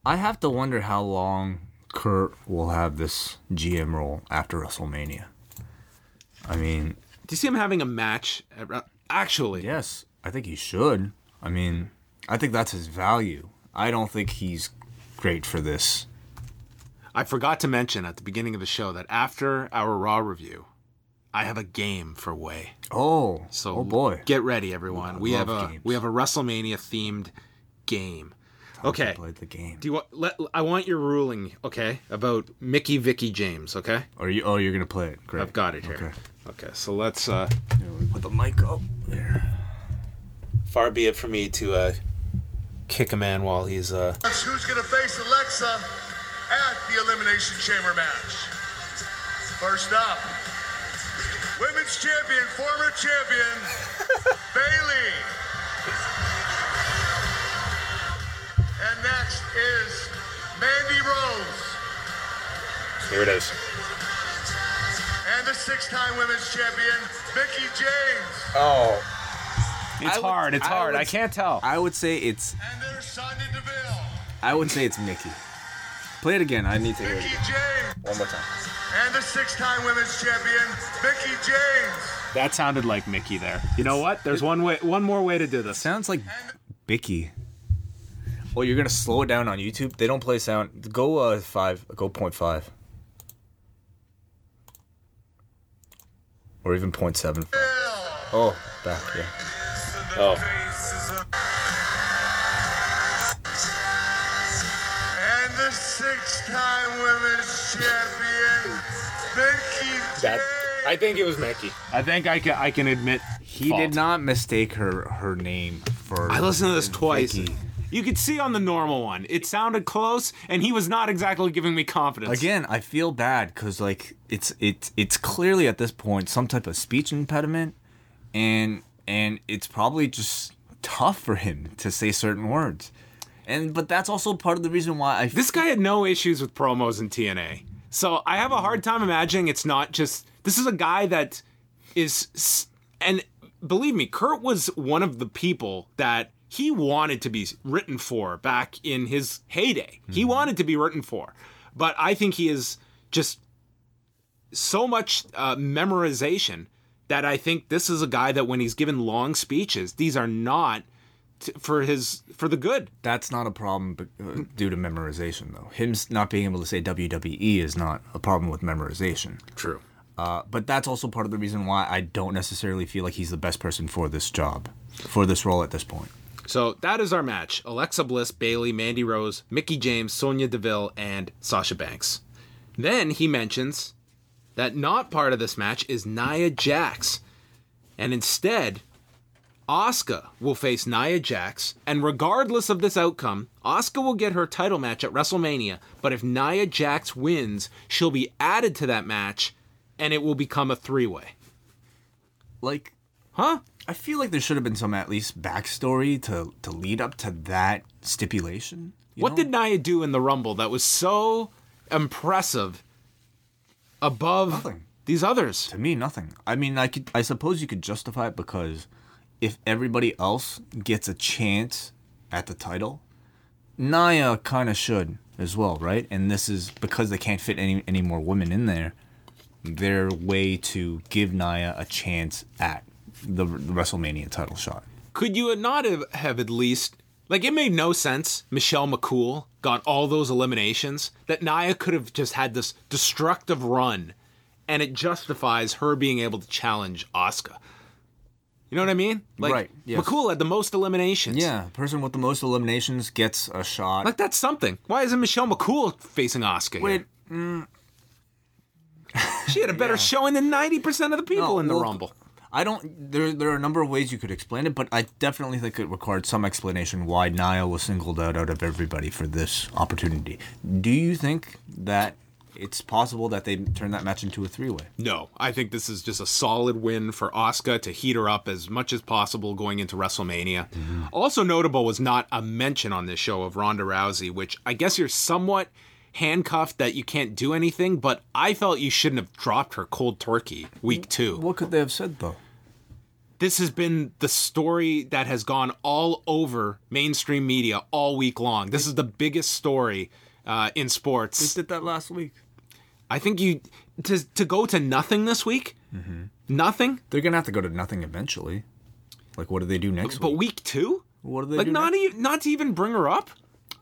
I have to wonder how long Kurt will have this GM role after WrestleMania. I mean, Do you see him having a match? At, actually, yes, I think he should. I mean, I think that's his value. I don't think he's great for this. I forgot to mention at the beginning of the show that after our Raw review, I have a game for Wai. Oh, So oh boy. get ready, everyone. we have a games. we have a WrestleMania themed game. Okay. Played the game. Do you want? Let, I want your ruling, okay, about Mickey Vicky James, okay? Are you? Oh, you're gonna play it. Great. I've got it here. Okay. Okay, so let's. uh Put the mic up there. Far be it for me to uh kick a man while he's uh. That's who's gonna face Alexa at the Elimination Chamber match. First up, Women's Champion, former champion, <laughs> Bayley. And next is Mandy Rose. Here it is. And the six-time women's champion, Mickie James. Oh. It's would- hard. It's I hard. would- I can't tell. I would say it's. And there's Sonya Deville. I would say it's Mickey. Play it again. I need to hear it Mickey again. James. One more time. and the six-time women's champion, Mickie James. That sounded like Mickey there. You know what? There's one way, one more way to do this. Sounds like Bicky. Oh, you're gonna slow it down on YouTube? They don't play sound. Go uh five. Go point five. Or even point seven. Oh, back yeah. Oh, And the six-time women's champion, Mickey that. I think it was Mickey. I think I can. I can admit He fault. did not mistake her her name for. I listened to this twice. Vicky. You could see on the normal one, it sounded close, and he was not exactly giving me confidence. Again, I feel bad because like it's it's it's clearly at this point some type of speech impediment, and and it's probably just tough for him to say certain words, and but that's also part of the reason why I This guy had no issues with promos in TNA. So I have a hard time imagining it's not just. This is a guy that is. And believe me, Kurt was one of the people that he wanted to be written for back in his heyday. He wanted to be written for. But I think he is just so much uh, memorization that I think this is a guy that when he's given long speeches, these are not t- for his for the good. that's not a problem but, uh, due to memorization though. Him not being able to say WWE is not a problem with memorization. True. Uh, but that's also part of the reason why I don't necessarily feel like he's the best person for this job, for this role at this point. So that is our match. Alexa Bliss, Bayley, Mandy Rose, Mickie James, Sonya Deville, and Sasha Banks. Then he mentions that not part of this match is Nia Jax. And instead, Asuka will face Nia Jax, and regardless of this outcome, Asuka will get her title match at WrestleMania. But if Nia Jax wins, she'll be added to that match, and it will become a three-way. Like, Huh? I feel like there should have been some at least backstory to to lead up to that stipulation. What know? did Nia do in the Rumble that was so impressive above Nothing. these others? to me nothing. I mean, I could I suppose you could justify it because if everybody else gets a chance at the title, Nia kind of should as well, right? And this is because they can't fit any any more women in there. Their way to give Nia a chance at the, the WrestleMania title shot. Could you not have, have at least like it made no sense? Michelle McCool got all those eliminations that Nia could have just had this destructive run, and it justifies her being able to challenge Asuka. You know what I mean? Like Right, yes. McCool had the most eliminations. Yeah, person with the most eliminations gets a shot. Like that's something. Why isn't Michelle McCool facing Asuka? Wait, here? she had a better <laughs> showing than ninety percent of the people No, in the well, Rumble. I don't. There, there are a number of ways you could explain it, but I definitely think it required some explanation why Nia was singled out out of everybody for this opportunity. Do you think that it's possible that they turn that match into a three-way? No, I think this is just a solid win for Asuka to heat her up as much as possible going into WrestleMania. Mm-hmm. Also notable was not a mention on this show of Ronda Rousey, which I guess you're somewhat handcuffed that you can't do anything, but I felt you shouldn't have dropped her cold turkey week two. What could they have said though? This has been the story that has gone all over mainstream media all week long. This is the biggest story uh, in sports. did that last week. I think you to to go to nothing this week. Nothing, They're gonna have to go to nothing eventually. Like, what do they do next but week? week two. What do they Like do not next? even not to even bring her up.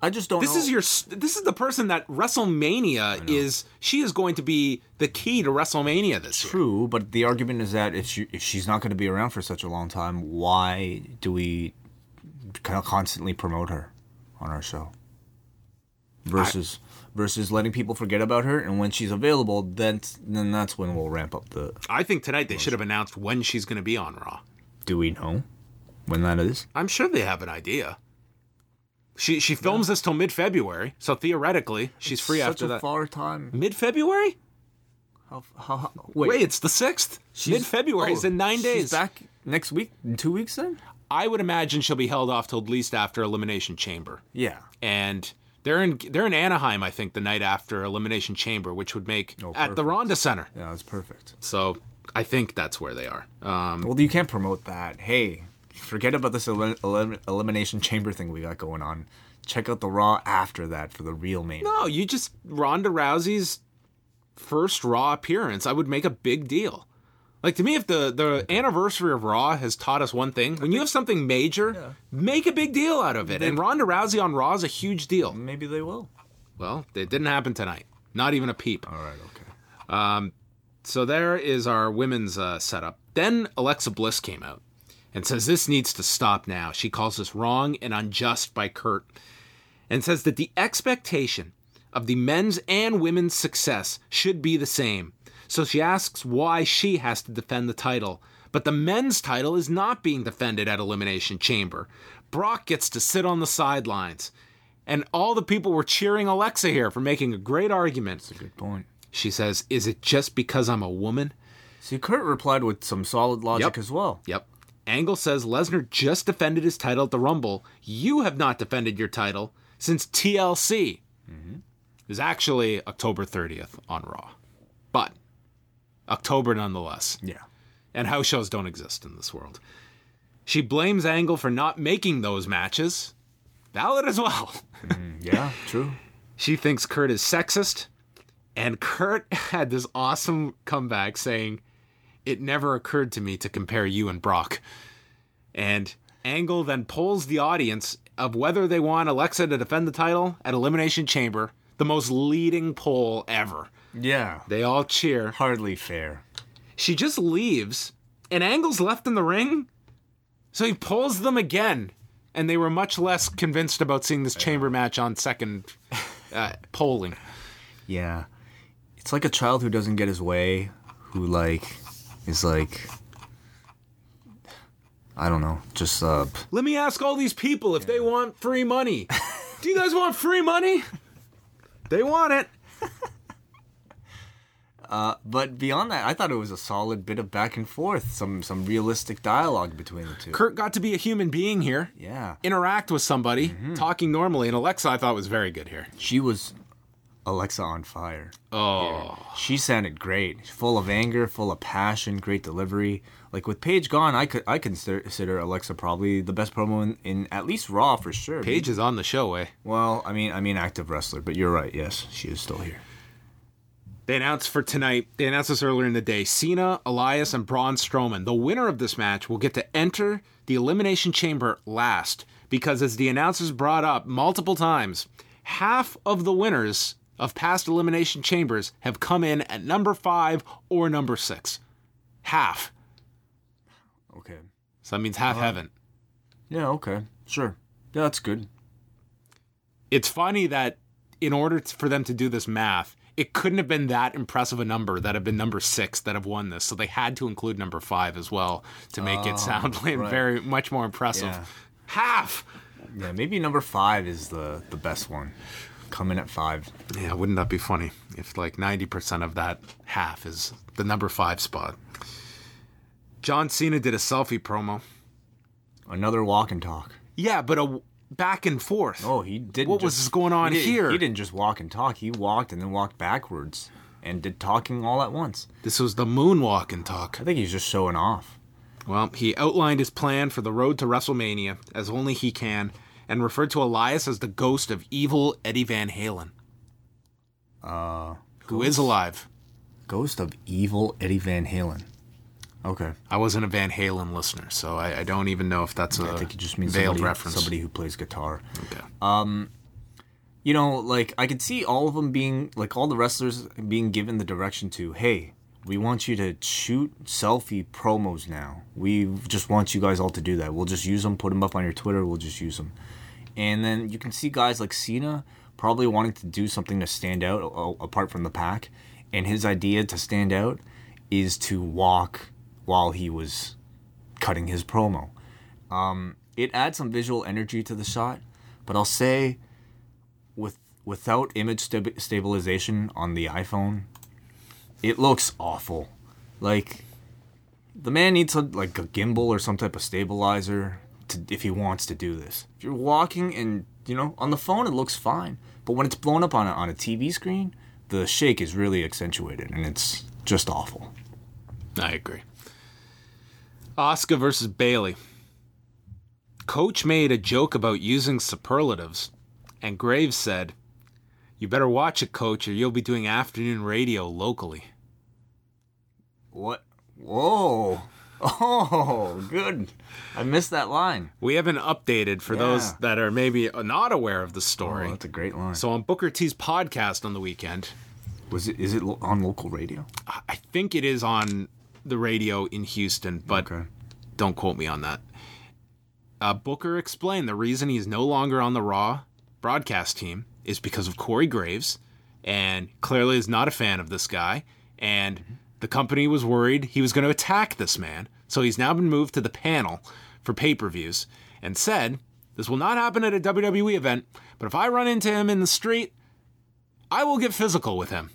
I just don't. This know. is your this is the person that WrestleMania is. She is going to be the key to WrestleMania this year. True, but the argument is that if she if she's not going to be around for such a long time, why do we constantly promote her on our show? Versus versus letting people forget about her, and when she's available, then then that's when we'll ramp up the. I think tonight they should have announced when she's going to be on Raw. Do we know when that is? I'm sure they have an idea. She she films this till mid February, so theoretically she's free Such after a that. far time. Mid February? How, how, how, wait, Wait, it's the sixth. Mid February is oh, in nine days. She's back next week. In two weeks then. I would imagine she'll be held off till at least after Elimination Chamber. Yeah. and they're in they're in Anaheim, I think, the night after Elimination Chamber, which would make Oh, at the. Ronda Center. Yeah, that's perfect. So I think that's where they are. Um, Well, you can't promote that. Hey, forget about this elim- elim- elimination chamber thing we got going on. Check out the Raw after that for the real main. no, you just Ronda Rousey's first Raw appearance, I would make a big deal. Like to me, if the the anniversary of Raw has taught us one thing, when you have something major, make a big deal out of it. And Ronda Rousey on Raw is a huge deal. Maybe they will. Well, it didn't happen tonight. Not even a peep. All right. Okay. So there is our women's uh, setup. Then Alexa Bliss came out and says this needs to stop now. She calls this wrong and unjust by Kurt and says that the expectation of the men's and women's success should be the same. So she asks why she has to defend the title, but the men's title is not being defended at Elimination Chamber. Brock gets to sit on the sidelines. And all the people were cheering Alexa here for making a great argument. That's a good point. She says, Is it just because I'm a woman? See, Kurt replied with some solid logic Yep. as well. Yep. Angle says Lesnar just defended his title at the Rumble. You have not defended your title since TLC. Mm-hmm. It was actually October 30th on Raw. But October nonetheless. Yeah. And house shows don't exist in this world. She blames Angle for not making those matches. Valid as well. Mm-hmm. Yeah. True. <laughs> She thinks Kurt is sexist. And Kurt <laughs> had this awesome comeback saying, It never occurred to me to compare you and Brock. And Angle then polls the audience of whether they want Alexa to defend the title at Elimination Chamber, the most leading poll ever. Yeah. They all cheer. Hardly fair. She just leaves, and Angle's left in the ring. So he pulls them again, and they were much less convinced about seeing this chamber match on second uh, polling. Yeah. It's like a child who doesn't get his way, who like is like I don't know, just uh Let me ask all these people if they want free money. <laughs> Do you guys want free money? They want it. <laughs> but beyond that, I thought it was a solid bit of back and forth, some some realistic dialogue between the two. Kurt got to be a human being here, yeah. interact with somebody, talking normally, and Alexa I thought was very good here. She was Alexa on fire. Oh, She sounded great, full of anger, full of passion, great delivery. Like with Paige gone, I could I consider, consider Alexa probably the best promo in, in at least Raw for sure. Paige is on the show, eh? Well, I mean, I mean, active wrestler, but you're right. Yes, she is still here. They announced for tonight, they announced this earlier in the day Cena, Elias, and Braun Strowman. The winner of this match will get to enter the Elimination Chamber last because, as the announcers brought up multiple times, half of the winners of past Elimination Chambers have come in at number five or number six. Half. Okay. So that means half uh, haven't. Yeah. Okay. Sure. Yeah, that's good. It's funny that in order for them to do this math, it couldn't have been that impressive a number that have been number six that have won this. So they had to include number five as well to make it oh, sound <laughs> right. very much more impressive. Yeah. Half. Yeah, maybe number five is the the best one. Come in at five. Yeah, wouldn't that be funny if like ninety percent of that half is the number five spot? John Cena did a selfie promo. Another walk and talk. Yeah, but a back and forth. Oh, he did. What was going on he here? He didn't just walk and talk. He walked and then walked backwards and did talking all at once. This was the moonwalk and talk. I think he's just showing off. Well, he outlined his plan for the road to WrestleMania as only he can and referred to Elias as the ghost of evil Eddie Van Halen. Uh, who is alive. Ghost of evil Eddie Van Halen. Okay. I wasn't a Van Halen listener, so I, I don't even know if that's a I think it just means veiled somebody, reference. somebody who plays guitar. Okay. you know, like I could see all of them being like all the wrestlers being given the direction to, hey, we want you to shoot selfie promos now. We just want you guys all to do that. We'll just use them, put them up on your Twitter. We'll just use them, and then you can see guys like Cena probably wanting to do something to stand out apart from the pack, and his idea to stand out is to walk while he was cutting his promo. Um, it adds some visual energy to the shot, but I'll say with without image stabi- stabilization on the iPhone, it looks awful. Like the man needs a, like a gimbal or some type of stabilizer to, if he wants to do this. If you're walking and you know on the phone, it looks fine, but when it's blown up on a, on a TV screen, the shake is really accentuated and it's just awful. I agree. Asuka versus Bayley. Coach made a joke about using superlatives, and Graves said, You better watch it, coach, or you'll be doing afternoon radio locally. What? Whoa. Oh, good. I missed that line. We haven't updated for those that are maybe not aware of the story. Oh, that's a great line. so on Booker T's podcast on the weekend, was it? Is it on local radio? I- think it is on the radio in Houston, but Okay. don't quote me on that. Uh, Booker explained the reason he's no longer on the Raw broadcast team is because of Corey Graves, and clearly is not a fan of this guy. And the company was worried he was going to attack this man, so he's now been moved to the panel for pay per views and said, This will not happen at a WWE event, but if I run into him in the street, I will get physical with him.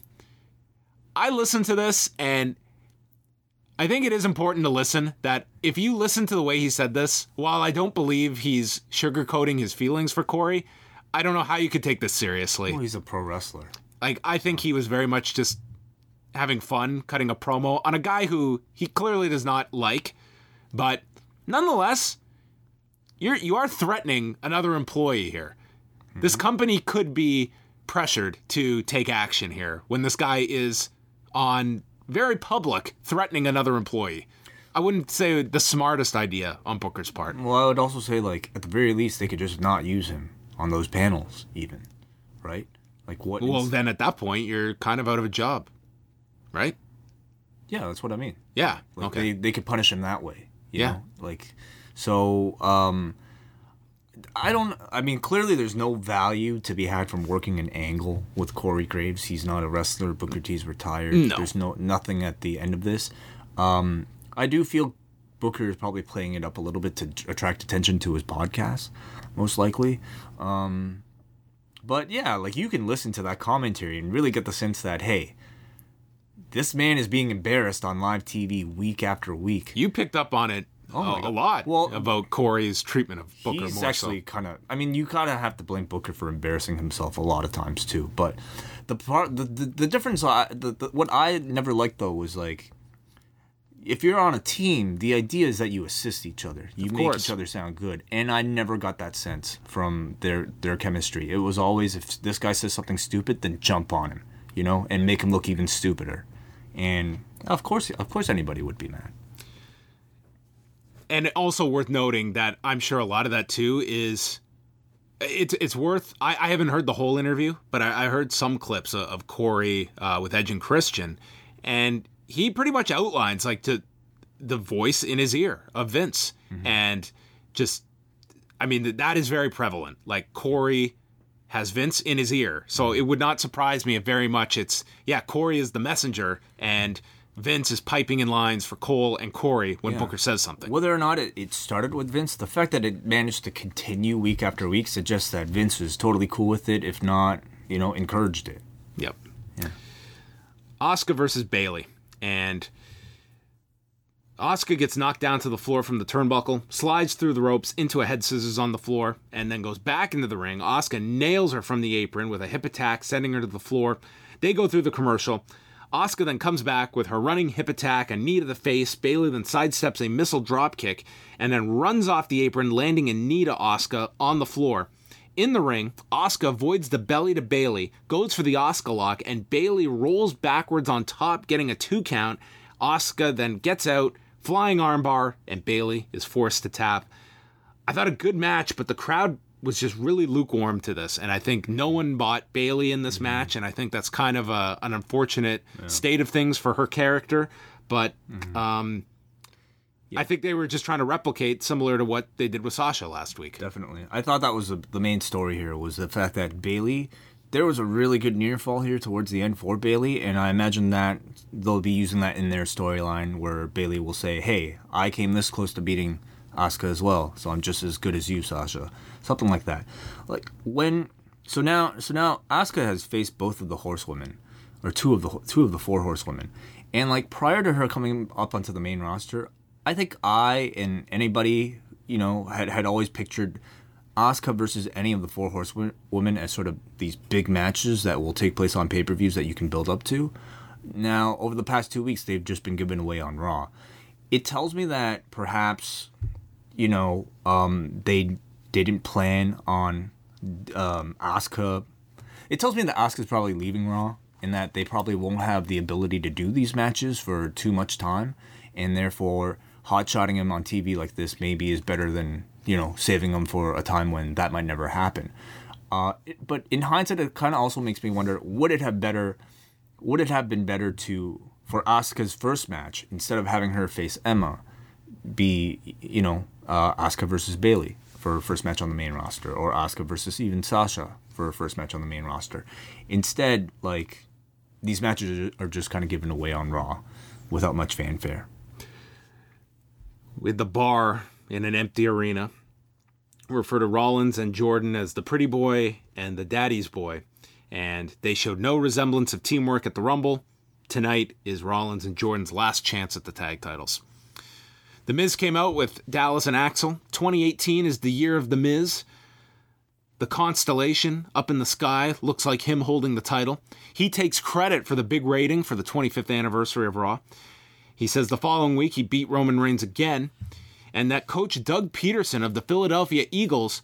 I listened to this and I think it is important to listen that if you listen to the way he said this, while I don't believe he's sugarcoating his feelings for Corey, I don't know how you could take this seriously. Oh, he's a pro wrestler. Like I think he was very much just having fun cutting a promo on a guy who he clearly does not like, but nonetheless, you're you are threatening another employee here. This mm-hmm. company could be pressured to take action here when this guy is on very public threatening another employee. I wouldn't say the smartest idea on Booker's part. Well, I would also say, like, at the very least, they could just not use him on those panels, even. Right? Like, what? Well, is- then at that point, you're kind of out of a job, right? yeah, that's what I mean. Yeah. Like, okay. They, they could punish him that way. you Yeah. know? Like, so, um, I don't, I mean, clearly there's no value to be had from working an angle with Corey Graves. He's not a wrestler. Booker T's retired. No. There's no, nothing at the end of this. Um, I do feel Booker is probably playing it up a little bit to attract attention to his podcast, most likely. Um, but yeah, like you can listen to that commentary and really get the sense that, hey, this man is being embarrassed on live TV week after week. You picked up on it Oh my uh, a, a lot Well, about Corey's treatment of Booker He's more actually so. kind of. I mean, you kind of have to blame Booker for embarrassing himself a lot of times too. But the part, the the, the difference, I, the, the what I never liked though was like, if you're on a team, the idea is that you assist each other. You Of make course. each other sound good, and I never got that sense from their their chemistry. It was always if this guy says something stupid, then jump on him, you know, and make him look even stupider. And of course, of course, anybody would be mad. and also worth noting that I'm sure a lot of that too is it's it's worth. I, I haven't heard the whole interview, but I, I heard some clips of, of Corey uh, with Edge and Christian, and he pretty much outlines like to the voice in his ear of Vince, and just I mean th- that is very prevalent. Like Corey has Vince in his ear, so it would not surprise me if very much it's yeah Corey is the messenger and. Vince is piping in lines for Cole and Corey when Booker says something. Whether or not it, it started with Vince, the fact that it managed to continue week after week suggests that Vince was totally cool with it, if not, you know, encouraged it. Yep. Yeah. Asuka versus Bayley. And Asuka gets knocked down to the floor from the turnbuckle, slides through the ropes into a head scissors on the floor, and then goes back into the ring. Asuka nails her from the apron with a hip attack, sending her to the floor. They go through the commercial. Asuka then comes back with her running hip attack, a knee to the face. Bayley then sidesteps a missile dropkick and then runs off the apron, landing a knee to Asuka on the floor. In the ring, Asuka avoids the belly to Bayley, goes for the Asuka lock, and Bailey rolls backwards on top, getting a two count. Asuka then gets out, flying armbar, and Bayley is forced to tap. I thought a good match, but the crowd was just really lukewarm to this, and I think no one bought Bayley in this match, and I think that's kind of a, an unfortunate state of things for her character. But um, I think they were just trying to replicate similar to what they did with Sasha last week. Definitely. I thought that was the the main story here was the fact that Bayley, there was a really good near fall here towards the end for Bayley, and I imagine that they'll be using that in their storyline where Bayley will say, "Hey, I came this close to beating Asuka as well, so I'm just as good as you, Sasha." Something like that. Like when so now so now Asuka has faced both of the horsewomen or two of the two of the four horsewomen. And like prior to her coming up onto the main roster, I think I and anybody, you know, had had always pictured Asuka versus any of the four horsewomen as sort of these big matches that will take place on pay-per-views that you can build up to. Now, over the past 2 weeks they've just been given away on Raw. It tells me that perhaps you know, um, they didn't plan on um, Asuka. it tells me that Asuka's probably leaving Raw, and that they probably won't have the ability to do these matches for too much time, and therefore hot-shotting him on TV like this maybe is better than you know saving them for a time when that might never happen. Uh, it- but in hindsight, it kind of also makes me wonder: would it have better? Would it have been better to for Asuka's first match instead of having her face Emma? be you know uh, Asuka versus Bayley for her first match on the main roster, or Asuka versus even Sasha for her first match on the main roster. Instead, like these matches are just kind of given away on Raw without much fanfare. with the bar in an empty arena. Refer to Rollins and Jordan as the pretty boy and the daddy's boy, and they showed no resemblance of teamwork at the Rumble. Tonight is Rollins and Jordan's last chance at the tag titles. The Miz came out with Dallas and Axel. 2018 is the year of The Miz. The constellation up in the sky looks like him holding the title. He takes credit for the big rating for the 25th anniversary of Raw. He says the following week he beat Roman Reigns again, and that coach Doug Pederson of the Philadelphia Eagles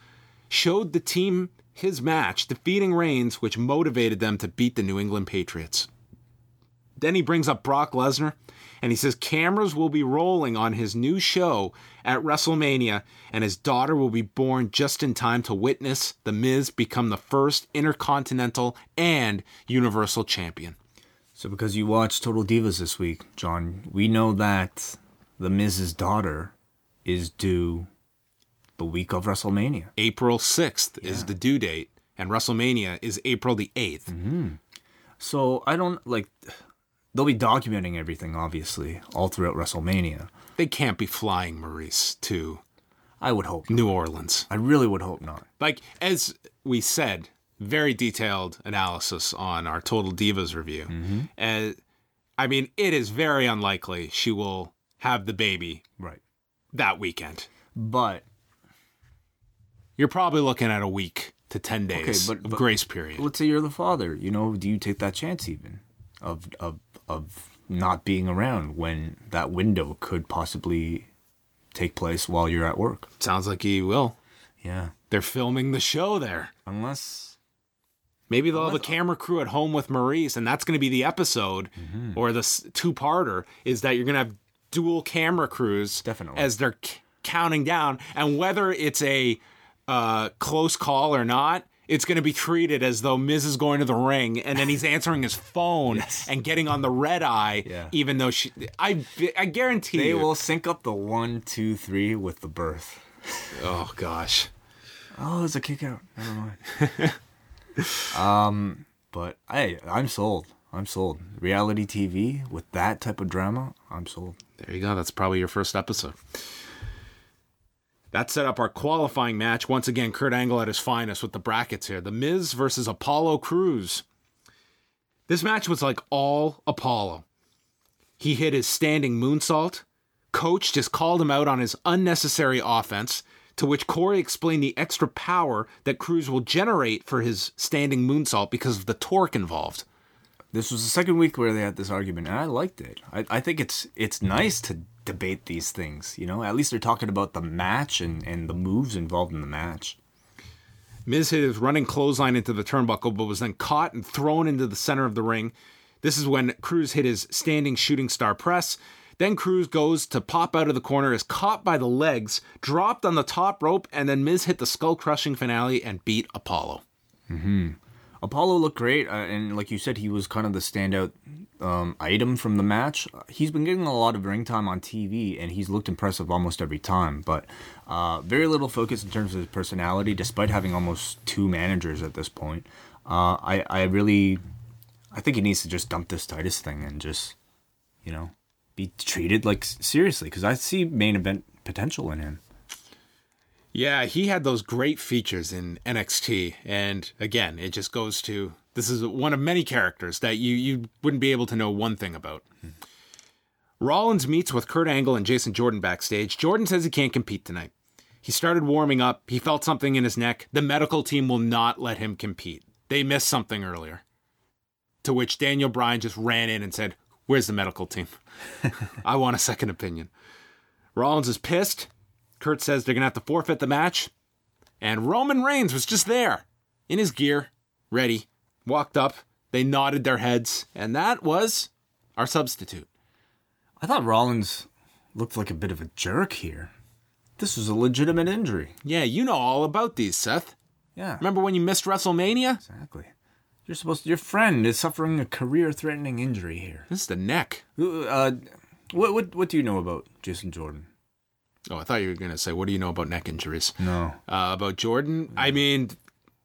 showed the team his match, defeating Reigns, which motivated them to beat the New England Patriots. Then he brings up Brock Lesnar, and he says cameras will be rolling on his new show at WrestleMania, and his daughter will be born just in time to witness The Miz become the first Intercontinental and Universal Champion. So, because you watched Total Divas this week, John, we know that the Miz's daughter is due the week of WrestleMania. April 6th is the due date, and WrestleMania is April the 8th. So I don't like. They'll be documenting everything, obviously, all throughout WrestleMania. They can't be flying Maryse to I would hope. Not. New Orleans. I really would hope not. Like, as we said, very detailed analysis on our Total Divas review. Uh, I mean, it is very unlikely she will have the baby Right. That weekend. But You're probably looking at a week to 10 days but- of but- grace period. let's say you're the father. You know, do you take that chance even of of of not being around when that window could possibly take place while you're at work? Sounds like he will. Yeah. They're filming the show there. Unless Maybe they'll have a camera crew at home with Maryse, and that's going to be the episode mm-hmm. or the two parter is that you're going to have dual camera crews Definitely. as they're c- counting down. And whether it's a uh, close call or not, it's going to be treated as though Miz is going to the ring and then he's <laughs> answering his phone and getting on the red eye, Yeah. even though she. I, I guarantee they you. will sync up the one, two, three with the birth. Oh, gosh. Oh, there's a kick out. Never mind. <laughs> um, but hey, I'm sold. I'm sold. Reality TV with that type of drama, I'm sold. There you go. That's probably your first episode. That set up our qualifying match. Once again, Kurt Angle at his finest with the brackets here. The Miz versus Apollo Crews. This match was like all Apollo. He hit his standing moonsault. Coach just called him out on his unnecessary offense, to which Corey explained the extra power that Crews will generate for his standing moonsault because of the torque involved. This was the second week where they had this argument, and I liked it. I, I think it's it's nice to debate these things. You know, at least they're talking about the match and, and the moves involved in the match. Miz hit his running clothesline into the turnbuckle, but was then caught and thrown into the center of the ring. This is when Crews hit his standing shooting star press. Then Crews goes to pop out of the corner, is caught by the legs, dropped on the top rope, and then Miz hit the skull crushing finale and beat Apollo. Mm-hmm. Apollo looked great, uh, and like you said, he was kind of the standout um, item from the match. He's been getting a lot of ring time on TV, and he's looked impressive almost every time. But uh, very little focus in terms of his personality, despite having almost two managers at this point. Uh, I, I really, I think he needs to just dump this Titus thing and just, you know, be treated like seriously because I see main event potential in him. Yeah, he had those great features in NXT, and again, it just goes to this is one of many characters that you you wouldn't be able to know one thing about. Rollins meets with Kurt Angle and Jason Jordan backstage. Jordan says he can't compete tonight. He started warming up. He felt something in his neck. The medical team will not let him compete. They missed something earlier. To which Daniel Bryan just ran in and said, Where's the medical team? <laughs> I want a second opinion. Rollins is pissed. Kurt says they're going to have to forfeit the match. And Roman Reigns was just there in his gear, ready, walked up, they nodded their heads, and that was our substitute. I thought Rollins looked like a bit of a jerk here. This was a legitimate injury. Yeah, you know all about these, Seth. Yeah. Remember when you missed WrestleMania? Exactly. You're supposed to, your friend is suffering a career-threatening injury here. This is the neck. Uh, what what what do you know about Jason Jordan? Oh, I thought you were going to say, what do you know about neck injuries? No. Uh, about Jordan? I mean,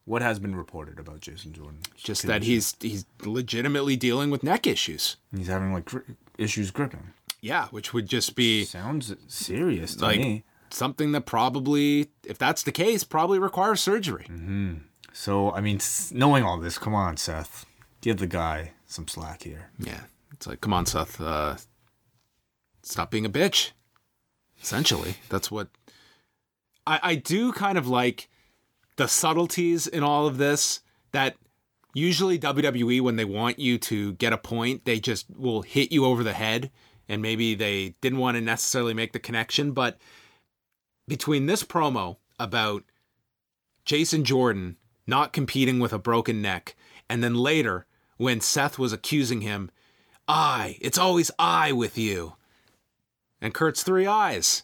What has been reported about Jason Jordan? just that he's he's legitimately dealing with neck issues. he's having like gri- issues gripping. Yeah, which would just be Sounds serious to like me. something that probably, if that's the case, probably requires surgery. So I mean, knowing all this, come on, Seth, give the guy some slack here. Yeah, it's like, come on, Seth, uh, stop being a bitch. Essentially, that's what I, I do kind of like the subtleties in all of this that usually WWE, when they want you to get a point, they just will hit you over the head. And maybe they didn't want to necessarily make the connection. But between this promo about Jason Jordan not competing with a broken neck, and then later when Seth was accusing him, I, it's always I with you. And Kurt's three eyes.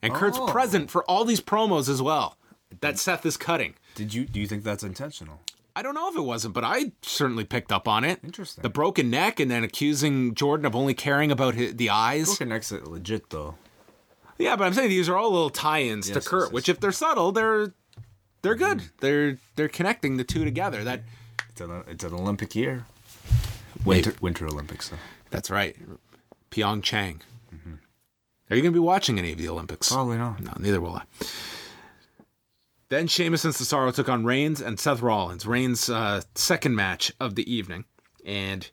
And Kurt's oh. present for all these promos as well that Seth is cutting. Did you do you think that's intentional? I don't know if it wasn't, but I certainly picked up on it. Interesting. The broken neck and then accusing Jordan of only caring about his, the eyes. Broken neck's legit though. Yeah, but I'm saying these are all little tie-ins Yes, to Kurt, yes. which if they're subtle, they're they're mm. good. They're they're connecting the two together. That It's an it's an Olympic year. Winter Winter Olympics though. that's right. Pyeongchang. Are you going to be watching any of the Olympics? Probably not. No, neither will I. Then Sheamus and Cesaro took on Reigns and Seth Rollins. Reigns' uh, second match of the evening. And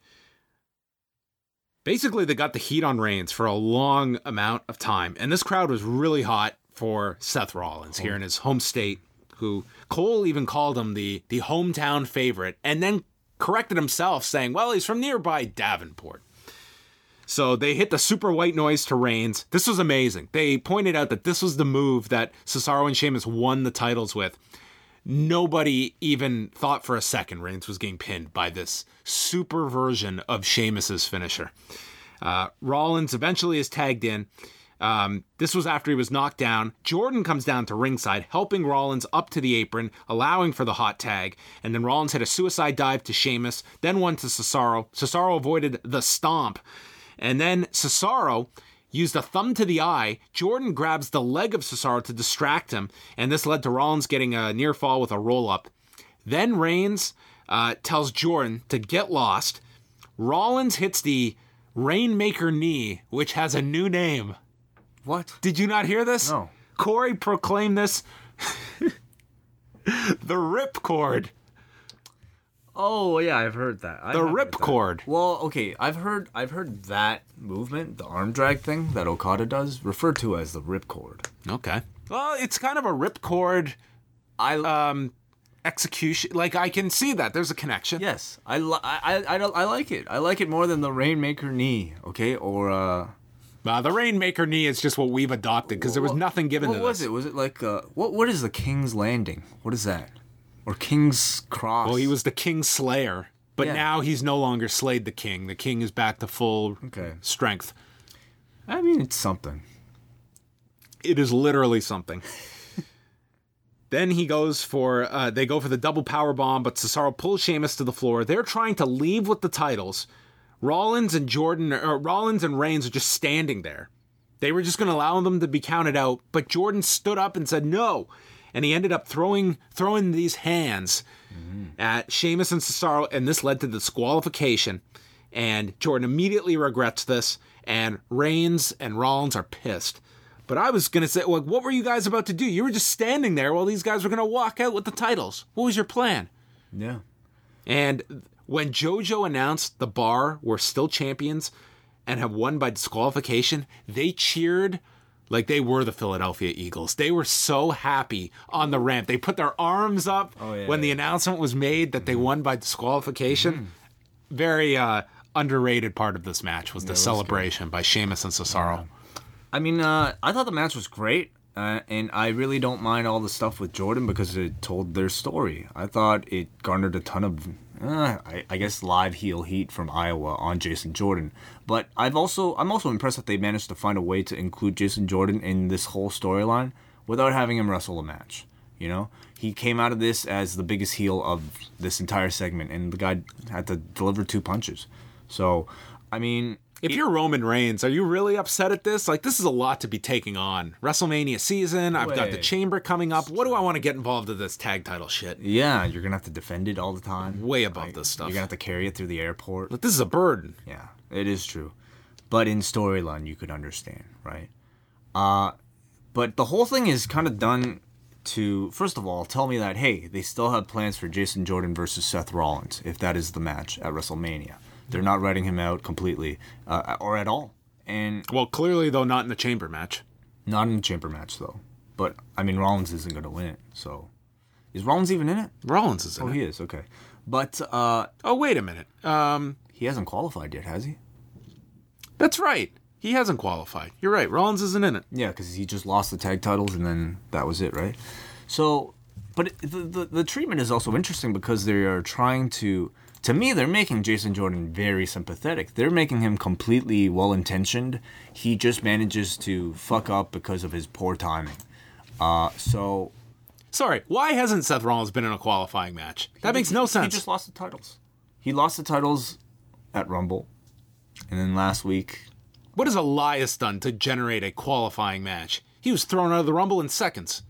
basically, they got the heat on Reigns for a long amount of time. And this crowd was really hot for Seth Rollins here in his home state, who Cole even called him the, the hometown favorite, and then corrected himself, saying, well, he's from nearby Davenport. So they hit the super white noise to Reigns. This was amazing. They pointed out that this was the move that Cesaro and Sheamus won the titles with. Nobody even thought for a second Reigns was getting pinned by this super version of Sheamus's finisher. Uh, Rollins eventually is tagged in. Um, this was after he was knocked down. Jordan comes down to ringside, helping Rollins up to the apron, allowing for the hot tag. And then Rollins hit a suicide dive to Sheamus, then one to Cesaro. Cesaro avoided the stomp. And then Cesaro used a thumb to the eye. Jordan grabs the leg of Cesaro to distract him, and this led to Rollins getting a near fall with a roll up. Then Reigns uh, tells Jordan to get lost. Rollins hits the Rainmaker knee, which has a new name. What? Did you not hear this? No. Corey proclaimed this <laughs> the ripcord. Oh yeah, I've heard that. I The ripcord. Well, okay, I've heard I've heard that movement, the arm drag thing that Okada does, referred to as the ripcord. Okay. Well, it's kind of a ripcord I um, execution. Like I can see that there's a connection. yes, I, li- I I I don't- I like it. I like it more than the Rainmaker knee. Okay, or uh, Uh, the Rainmaker knee is just what we've adopted because there was nothing given What to was this. it? Was it like uh, what? What is the King's Landing? What is that? Or King's Cross? Well, he was the King Slayer, but Yeah. now he's no longer slayed the King. The King is back to full Okay. strength. I mean, it's something. It is literally something. <laughs> then he goes for uh, they go for the double power bomb, but Cesaro pulls Sheamus to the floor. They're trying to leave with the titles. Rollins and Jordan, or Rollins and Reigns are just standing there. They were just going to allow them to be counted out, but Jordan stood up and said no, and he ended up throwing throwing these hands at Sheamus and Cesaro, and this led to disqualification. And Jordan immediately regrets this, and Reigns and Rollins are pissed. But I was gonna say, like, what were you guys about to do? You were just standing there while these guys were gonna walk out with the titles. What was your plan? Yeah. And when JoJo announced the bar were still champions and have won by disqualification, they cheered like they were the Philadelphia Eagles. They were so happy on the ramp. They put their arms up Oh, yeah, when the announcement was made that they won by disqualification. Very uh, underrated part of this match was the celebration by Sheamus and Cesaro. I mean, uh, I thought the match was great, uh, and I really don't mind all the stuff with Jordan because it told their story. I thought it garnered a ton of uh, I, I guess live heel heat from Iowa on Jason Jordan. But I've also I'm also impressed that they managed to find a way to include Jason Jordan in this whole storyline without having him wrestle a match. You know, he came out of this as the biggest heel of this entire segment, and the guy had to deliver two punches. So, I mean, If you're Roman Reigns, are you really upset at this? Like, this is a lot to be taking on. WrestleMania season, I've got the chamber coming up. What do I want to get involved in this tag title shit? yeah, you're gonna have to defend it all the time. Way above this stuff. You're gonna have to carry it through the airport. But this is a burden. Yeah, it is true. But in storyline, you could understand, right? Uh, but the whole thing is kind of done to, first of all, tell me that, hey, they still have plans for Jason Jordan versus Seth Rollins, if that is the match at WrestleMania. They're not writing him out completely uh, or at all. And Well, clearly, though, not in the chamber match. not in the chamber match, though. But, I mean, Rollins isn't going to win it, so. Is Rollins even in it? Rollins is in Oh, it. he is, okay. But uh, Oh, wait a minute. Um, he hasn't qualified yet, has he? that's right. He hasn't qualified. You're right. Rollins isn't in it. Yeah, because he just lost the tag titles and then that was it, right? So, but the, the the treatment is also interesting because they are trying to. To me, they're making Jason Jordan very sympathetic. They're making him completely well intentioned. He just manages to fuck up because of his poor timing. Uh, so Sorry, why hasn't Seth Rollins been in a qualifying match? That makes no sense. he just lost the titles. He lost the titles at Rumble, and then last week What has Elias done to generate a qualifying match? He was thrown out of the Rumble in seconds.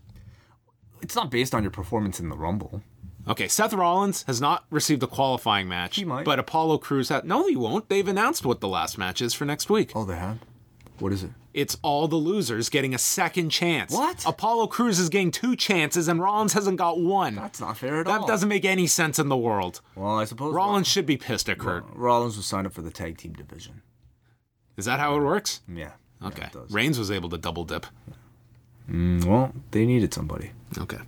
it's not based on your performance in the Rumble. Okay, Seth Rollins has not received a qualifying match. He might. But Apollo Crews has. No, he won't. They've announced what the last match is for next week. Oh, they have. What is it? It's all the losers getting a second chance. What? Apollo Crews is getting two chances and Rollins hasn't got one. That's not fair at that all. That doesn't make any sense in the world. Well, I suppose Rollins should be pissed at Kurt. Rollins was signed up for the tag team division. Is that how it works? Yeah. yeah, Okay. it does. Reigns was able to double dip. Mm, well, they needed somebody. Okay.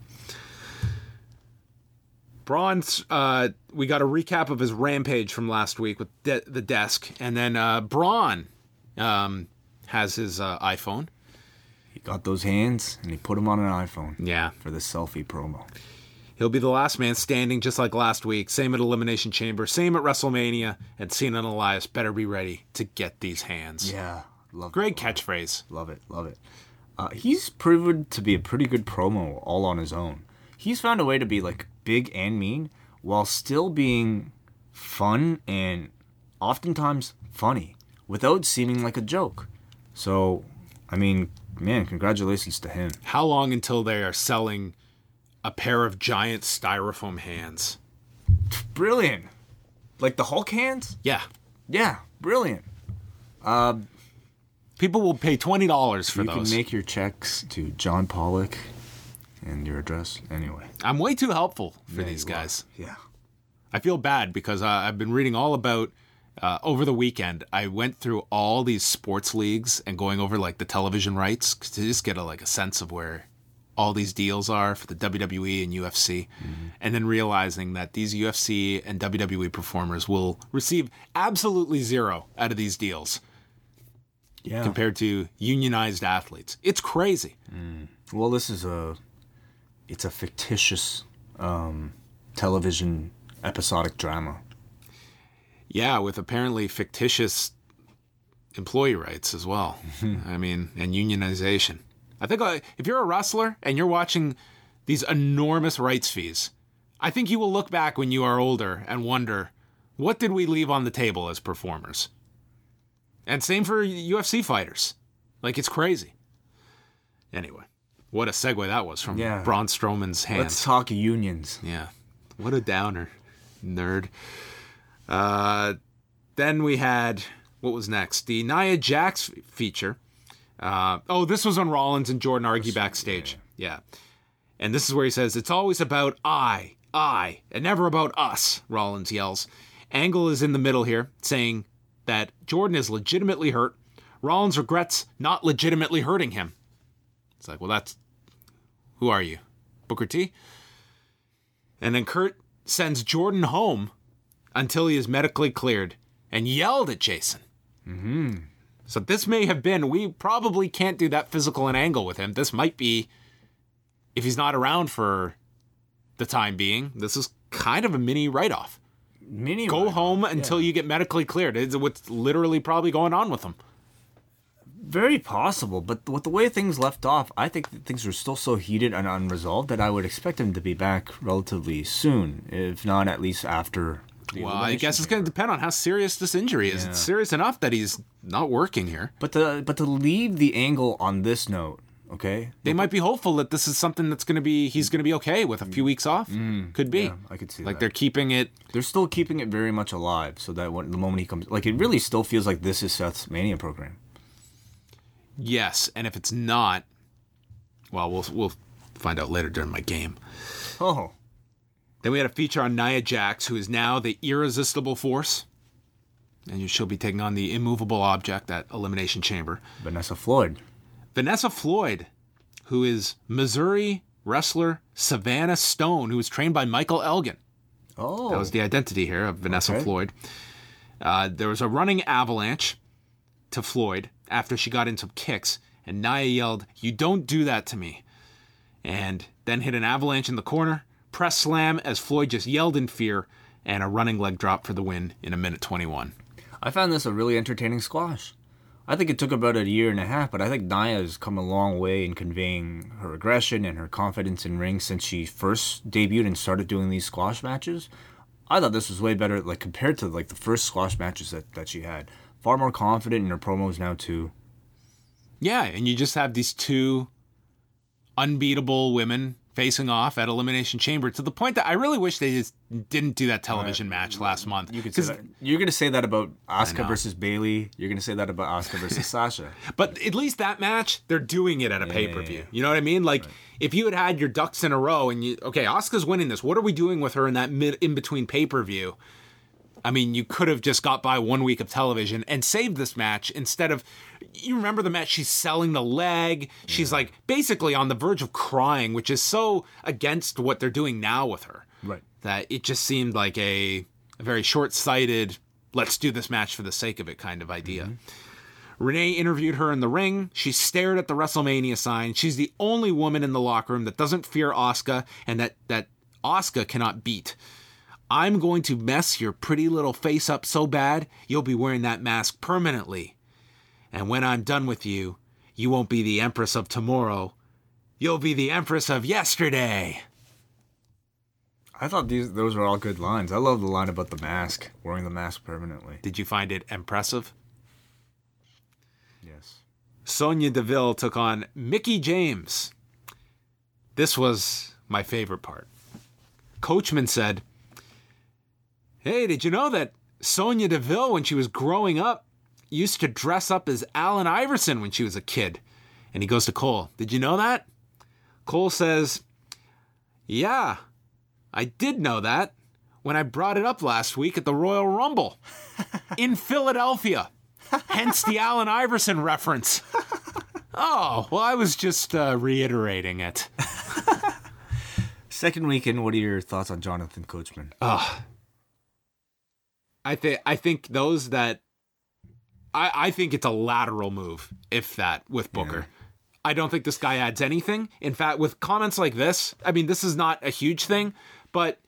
Braun, uh, we got a recap of his rampage from last week with de- the desk, and then uh, Braun um, has his uh, iPhone. He got those hands and he put them on an iPhone Yeah, for the selfie promo. he'll be the last man standing, just like last week. Same at Elimination Chamber, same at WrestleMania, and Cena and Elias better be ready to get these hands. Yeah, love Great it. catchphrase. Love it, love it. Uh, he's proven to be a pretty good promo all on his own. He's found a way to be like big and mean while still being fun and oftentimes funny without seeming like a joke. So, I mean, man, congratulations to him. How long until they are selling a pair of giant styrofoam hands? Brilliant. Like the Hulk hands? Yeah. Yeah, brilliant. Uh, People will pay twenty dollars for you those. You can make your checks to John Pollock and your address anyway. I'm way too helpful for Yeah, these you are. guys. Yeah. I feel bad because uh, I've been reading all about. Uh, over the weekend, I went through all these sports leagues and going over like the television rights to just get a, like a sense of where all these deals are for the WWE and UFC, and then realizing that these UFC and WWE performers will receive absolutely zero out of these deals Yeah. compared to unionized athletes. It's crazy. Well, this is a it's a fictitious um, television episodic drama. Yeah, with apparently fictitious employee rights as well. I mean, and unionization. I think uh, if you're a wrestler and you're watching these enormous rights fees, I think you will look back when you are older and wonder, what did we leave on the table as performers? And same for UFC fighters. Like, it's crazy. Anyway, what a segue that was from Yeah. Braun Strowman's hands. Let's talk unions. Yeah. What a downer. Nerd. Uh, then we had, what was next? The Nia Jax feature. Uh, oh, this was when Rollins and Jordan argue backstage. Yeah. And this is where he says, It's always about I, I, and never about us, Rollins yells. Angle is in the middle here, saying that Jordan is legitimately hurt. Rollins regrets not legitimately hurting him. It's like, well, that's. Who are you? Booker T? And then Kurt sends Jordan home until he is medically cleared and yelled at Jason. Mm-hmm. So this may have been, we probably can't do that physical and angle with him. This might be, if he's not around for the time being, this is kind of a mini write off. Mania Go home until you get medically cleared. It's what's literally probably going on with him. Very possible, but with the way things left off, I think that things are still so heated and unresolved that I would expect him to be back relatively soon, if not at least after. The Well, I guess it's going to depend on how serious this injury is. It's serious enough that he's not working here. But to but to leave the angle on this note, okay? They might be hopeful that this is something that's going to be he's going to be okay with a few weeks off. Could be. Mm. yeah, I could see like that. they're keeping it. They're still keeping it very much alive, so that when the moment he comes, like it really still feels like this is Seth's Mania program. Yes, and if it's not, well, we'll we'll find out later during my game. Oh, Then we had a feature on Nia Jax, who is now the irresistible force, and she'll be taking on the immovable object at Elimination Chamber. Vanessa Floyd. Vanessa Floyd, who is Missouri wrestler Savannah Stone, who was trained by Michael Elgin. Oh, That was the identity here of Vanessa Okay. Floyd. Uh, there was a running avalanche to Floyd after she got into kicks, and Nia yelled, You don't do that to me. And then hit an avalanche in the corner, press slam as Floyd just yelled in fear, and a running leg drop for the win in a minute 21. I found this a really entertaining squash. I think it took about a year and a half, but I think Nia has come a long way in conveying her aggression and her confidence in ring since she first debuted and started doing these squash matches. I thought this was way better, like compared to like the first squash matches that, that she had. Far more confident in her promos now too. Yeah, and you just have these two unbeatable women facing off at Elimination Chamber to the point that I really wish they just didn't do that television match last month. You could say that. You're gonna say that about Asuka versus Bayley. You're gonna say that about Asuka versus <laughs> Sasha. But at least that match, they're doing it at a pay per view. You know what I mean? Like if you had had your ducks in a row and you okay, Asuka's winning this. What are we doing with her in that mid in between pay per view? I mean, you could have just got by one week of television and saved this match instead of. You remember the match? She's selling the leg. She's like basically on the verge of crying, which is so against what they're doing now with her. Right. That it just seemed like a, a very short sighted, let's do this match for the sake of it kind of idea. Mm-hmm. Renee interviewed her in the ring. She stared at the WrestleMania sign. She's the only woman in the locker room that doesn't fear Asuka and that that Asuka cannot beat. I'm going to mess your pretty little face up so bad, you'll be wearing that mask permanently. And when I'm done with you, you won't be the Empress of tomorrow. You'll be the Empress of yesterday. I thought these those were all good lines. I love the line about the mask, wearing the mask permanently. Did you find it impressive? Yes. Sonya Deville took on Mickie James. This was my favorite part. Coachman said, Hey, did you know that Sonya Deville, when she was growing up, used to dress up as Allen Iverson when she was a kid? And he goes to Cole, Did you know that? Cole says, Yeah, I did know that when I brought it up last week at the Royal Rumble <laughs> in Philadelphia. Hence the Allen Iverson reference. <laughs> Oh, well, I was just uh, reiterating it. <laughs> Second weekend, what are your thoughts on Jonathan Coachman? I think I think those that I, I think it's a lateral move, if that, with Booker. I don't think this guy adds anything. In fact, with comments like this, I mean, this is not a huge thing, but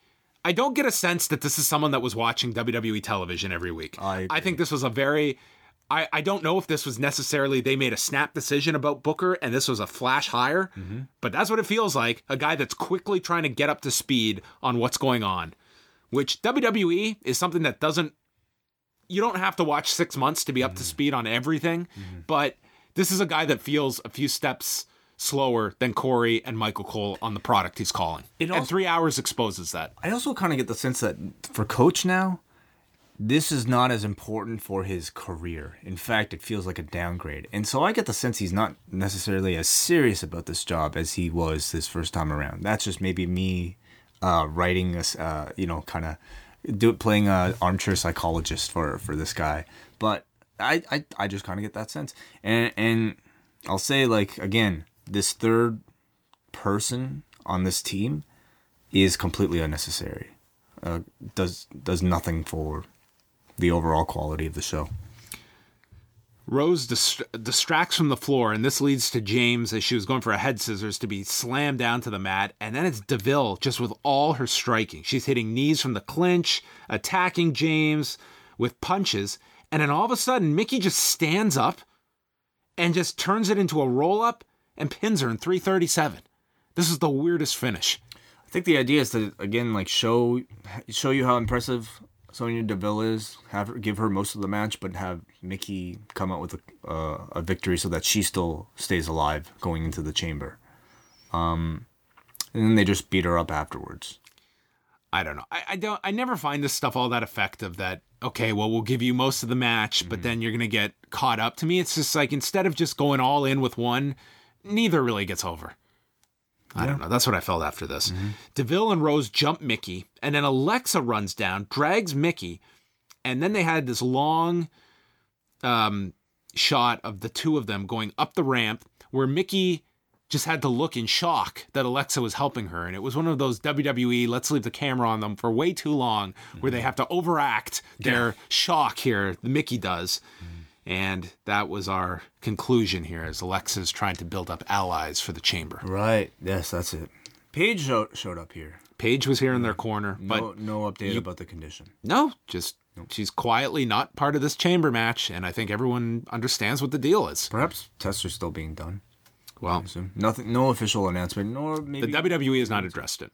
I don't get a sense that this is someone that was watching WWE television every week. I agree. think this was a very I, I don't know if this was necessarily they made a snap decision about Booker and this was a flash hire, mm-hmm. but that's what it feels like. A guy that's quickly trying to get up to speed on what's going on, which WWE is something that doesn't, you don't have to watch six months to be up to mm-hmm. speed on everything, mm-hmm. but this is a guy that feels a few steps slower than Corey and Michael Cole on the product he's calling. It and three hours exposes that. I also kind of get the sense that for Coach now, this is not as important for his career. In fact, it feels like a downgrade. And so I get the sense he's not necessarily as serious about this job as he was this first time around. That's just maybe me uh, writing this, uh, you know, kind of do it playing a armchair psychologist for for this guy. But I I, I just kind of get that sense. And and I'll say like again, this third person on this team is completely unnecessary. Uh, does does nothing for the overall quality of the show. Rose dis- distracts from the floor, and this leads to James as she was going for a head scissors to be slammed down to the mat. And then it's Deville just with all her striking. She's hitting knees from the clinch, attacking James with punches. And then all of a sudden, Mickie just stands up and just turns it into a roll up and pins her in 337. This is the weirdest finish. I think the idea is to again like show show you how impressive Sonya Deville is. Have her give her most of the match, but have Mickie come out with a, uh, a victory so that she still stays alive going into the chamber. Um, and then they just beat her up afterwards. I don't know. I, I don't. I never find this stuff all that effective. That okay, well, we'll give you most of the match, but then you're gonna get caught up. To me, it's just like instead of just going all in with one, neither really gets over. I don't know. That's what I felt after this. Mm-hmm. Deville and Rose jump Mickie, and then Alexa runs down, drags Mickie, and then they had this long um, shot of the two of them going up the ramp where Mickie just had to look in shock that Alexa was helping her. And it was one of those WWE, let's leave the camera on them for way too long, where they mm-hmm. have to overact their shock here. The Mickie does. Mm-hmm. And that was our conclusion here as Alexa's trying to build up allies for the chamber. Right. Yes, that's it. Paige showed, showed up here. Paige was here in their corner, but No, no update about the condition. no, just she's quietly not part of this chamber match. And I think everyone understands what the deal is. Perhaps tests are still being done. Well, So nothing, no official announcement, nor maybe The WWE has not addressed it.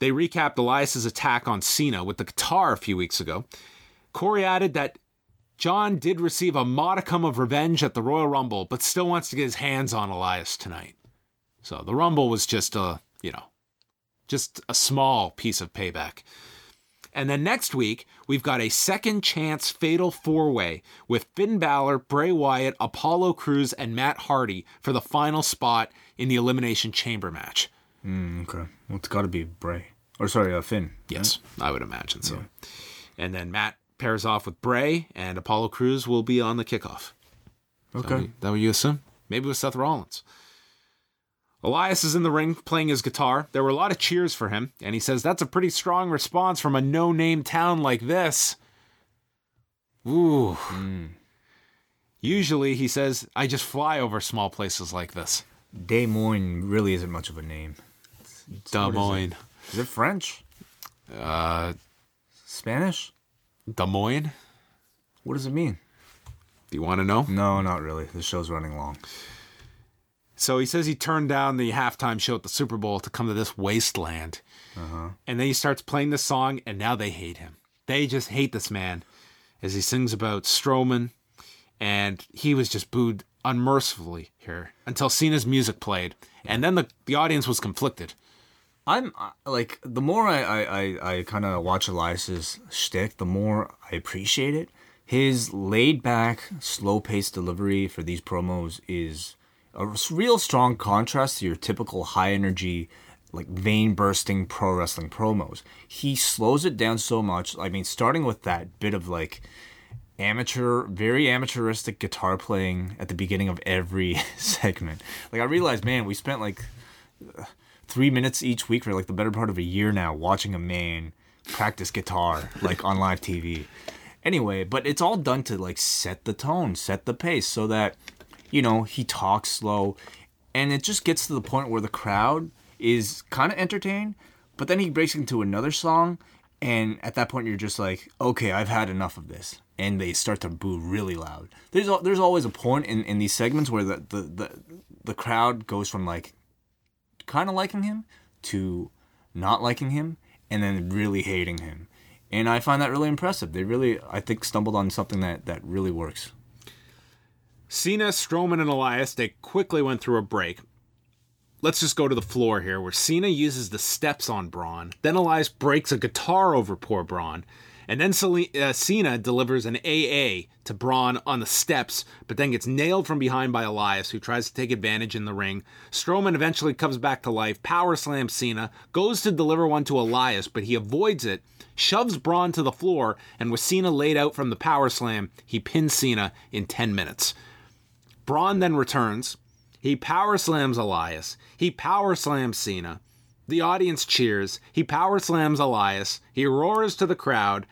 They recapped Elias's attack on Cena with the guitar a few weeks ago. Corey added that John did receive a modicum of revenge at the Royal Rumble, but still wants to get his hands on Elias tonight. So the Rumble was just a, you know, just a small piece of payback. And then next week, we've got a second chance fatal four way with Finn Balor, Bray Wyatt, Apollo Crews, and Matt Hardy for the final spot in the Elimination Chamber match. Okay. Well, it's got to be Bray. Or sorry, uh, Finn. Yes, I would imagine so. And then Matt pairs off with Bray, and Apollo Crews will be on the kickoff. Okay. That would you assume? Maybe with Seth Rollins. Elias is in the ring playing his guitar. There were a lot of cheers for him, and he says that's a pretty strong response from a no name town like this. Ooh. Usually, he says, I just fly over small places like this. Des Moines really isn't much of a name. Des Moines. Is it French? Uh, Spanish? Des Moines? What does it mean? Do you want to know? No, not really. The show's running long. So he says he turned down the halftime show at the Super Bowl to come to this wasteland. Uh-huh. And then he starts playing this song, and now they hate him. They just hate this man as he sings about Strowman. And he was just booed unmercifully here until Cena's music played. And then the, the audience was conflicted. I'm uh, like the more I I, I, I kind of watch Elias's shtick, the more I appreciate it. His laid back, slow paced delivery for these promos is a real strong contrast to your typical high energy, like vein bursting pro wrestling promos. He slows it down so much. I mean, starting with that bit of like amateur, very amateuristic guitar playing at the beginning of every <laughs> segment. Like I realized, man, we spent like three minutes each week for like the better part of a year now watching a man practice guitar like on live TV. Anyway, but it's all done to like set the tone, set the pace so that you know, he talks slow and it just gets to the point where the crowd is kind of entertained, but then he breaks into another song and at that point you're just like, "Okay, I've had enough of this." And they start to boo really loud. There's there's always a point in, in these segments where the, the, the, the crowd goes from like kind of liking him to not liking him and then really hating him. And I find that really impressive. They really, I think, stumbled on something that, that really works. Cena, Strowman, and Elias, they quickly went through a break. Let's just go to the floor here, where Cena uses the steps on Braun. Then Elias breaks a guitar over poor Braun. And then uh, Cena delivers an AA to Braun on the steps, but then gets nailed from behind by Elias, who tries to take advantage in the ring. Strowman eventually comes back to life, power slams Cena, goes to deliver one to Elias, but he avoids it, shoves Braun to the floor, and with Cena laid out from the power slam, he pins Cena in 10 minutes. Braun then returns. He power slams Elias. He power slams Cena. The audience cheers. He power slams Elias. He roars to the crowd.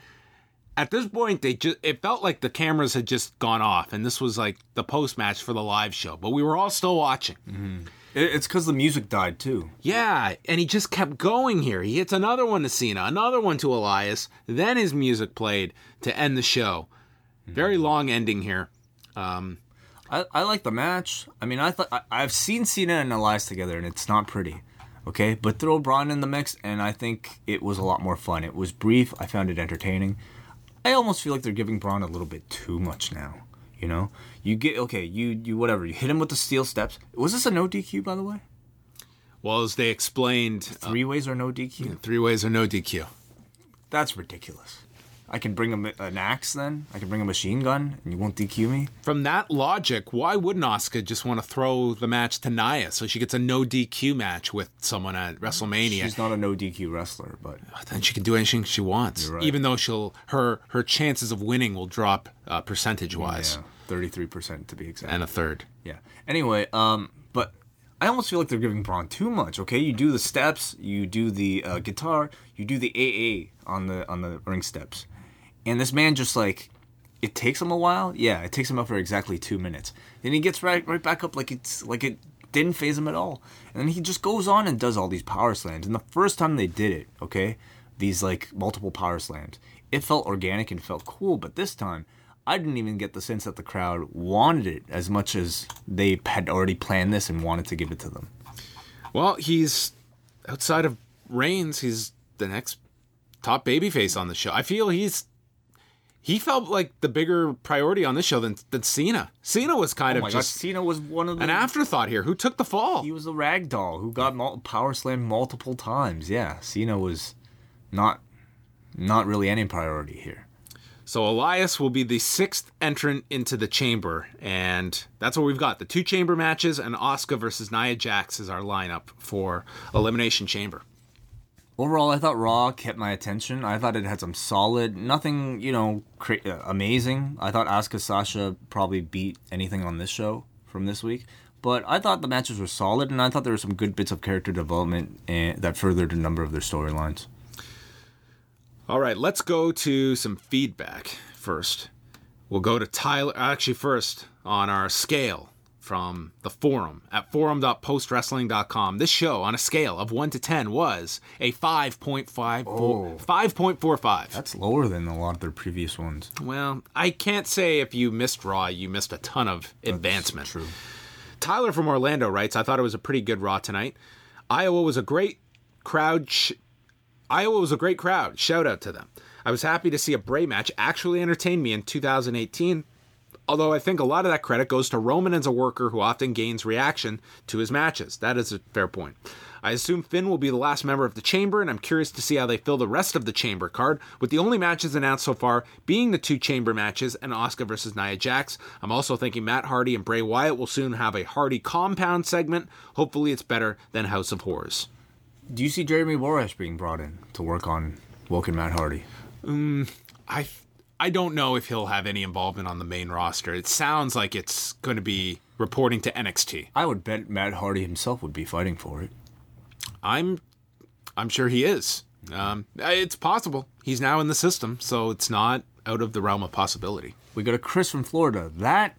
At this point they just it felt like the cameras had just gone off and this was like the post match for the live show but we were all still watching It- It's because the music died too. yeah and he just kept going here he hits another one to cena another one to elias then his music played to end the show very long ending here um I, I like the match. I mean, I thought I, I've seen Cena and Elias together, and it's not pretty. Okay, but throw Braun in the mix, and I think it was a lot more fun. It was brief. I found it entertaining. I almost feel like they're giving Braun a little bit too much now. You know, you get okay, you you whatever. You hit him with the steel steps. Was this a no DQ by the way? well as they explained uh, Three ways or no DQ? three ways or no dq That's ridiculous. I can bring him an axe then. I can bring a machine gun, and you won't DQ me. from that logic, why wouldn't Asuka just want to throw the match to Nia so she gets a no DQ match with someone at WrestleMania? She's not a no DQ wrestler, but then she can do anything she wants, right. even though she'll her her chances of winning will drop uh, percentage wise yeah, thirty three percent to be exact. and a third. Yeah. Anyway, um, but I almost feel like they're giving Braun too much. Okay, you do the steps, you do the uh, guitar, you do the AA on the on the ring steps, and this man just like it takes him a while. Yeah, it takes him up for exactly two minutes. Then he gets right right back up like it's like it didn't phase him at all, and then he just goes on and does all these power slams. And the first time they did it, okay, these like multiple power slams, it felt organic and felt cool. But this time. I didn't even get the sense that the crowd wanted it as much as they had already planned this and wanted to give it to them. Well, he's outside of Reigns. He's the next top babyface on the show. I feel he's he felt like the bigger priority on this show than than Cena. Cena was kind Oh of my god, just Cena was one of the. an afterthought here. Who took the fall? He was a rag doll who got mul- power slammed multiple times. Yeah, Cena was not not really any priority here. So Elias will be the sixth entrant into the chamber, and that's what we've got. The two chamber matches and Asuka versus Nia Jax is our lineup for Elimination Chamber. Overall, I thought Raw kept my attention. I thought it had some solid, nothing, you know, cra- uh, amazing. I thought Asuka Sasha probably beat anything on this show from this week. But I thought the matches were solid, and I thought there were some good bits of character development and, that furthered a number of their storylines. All right, let's go to some feedback first. We'll go to Tyler, actually, first on our scale from the forum at forum.postwrestling.com. This show, on a scale of 1 to 10, was a 5.54, 5.45. That's lower than a lot of their previous ones. Well, I can't say if you missed Raw, you missed a ton of advancement. True. Tyler from Orlando writes, I thought it was a pretty good Raw tonight. Iowa was a great crowd. Sh- Iowa was a great crowd. Shout out to them. I was happy to see a Bray match actually entertain me in 2018. Although I think a lot of that credit goes to Roman as a worker who often gains reaction to his matches. That is a fair point. I assume Finn will be the last member of the Chamber, and I'm curious to see how they fill the rest of the Chamber card, with the only matches announced so far being the two Chamber matches and Asuka versus Nia Jax. I'm also thinking Matt Hardy and Bray Wyatt will soon have a Hardy compound segment. Hopefully, it's better than House of Horrors. Do you see Jeremy Borash being brought in to work on Woken Matt Hardy? Um, I I don't know if he'll have any involvement on the main roster. It sounds like it's going to be reporting to NXT. I would bet Matt Hardy himself would be fighting for it. I'm I'm sure he is. Um, it's possible. He's now in the system, so it's not out of the realm of possibility. We got a Chris from Florida. That,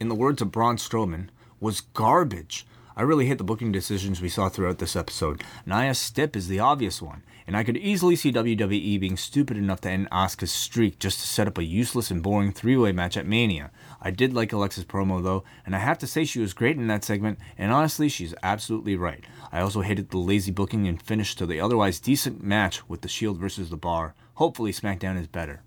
in the words of Braun Strowman, was garbage. I really hate the booking decisions we saw throughout this episode. Nia Stip is the obvious one, and I could easily see WWE being stupid enough to end Asuka's streak just to set up a useless and boring three-way match at Mania. I did like Alexa's promo though, and I have to say she was great in that segment, and honestly, she's absolutely right. I also hated the lazy booking and finish to the otherwise decent match with the Shield versus the Bar. Hopefully, SmackDown is better.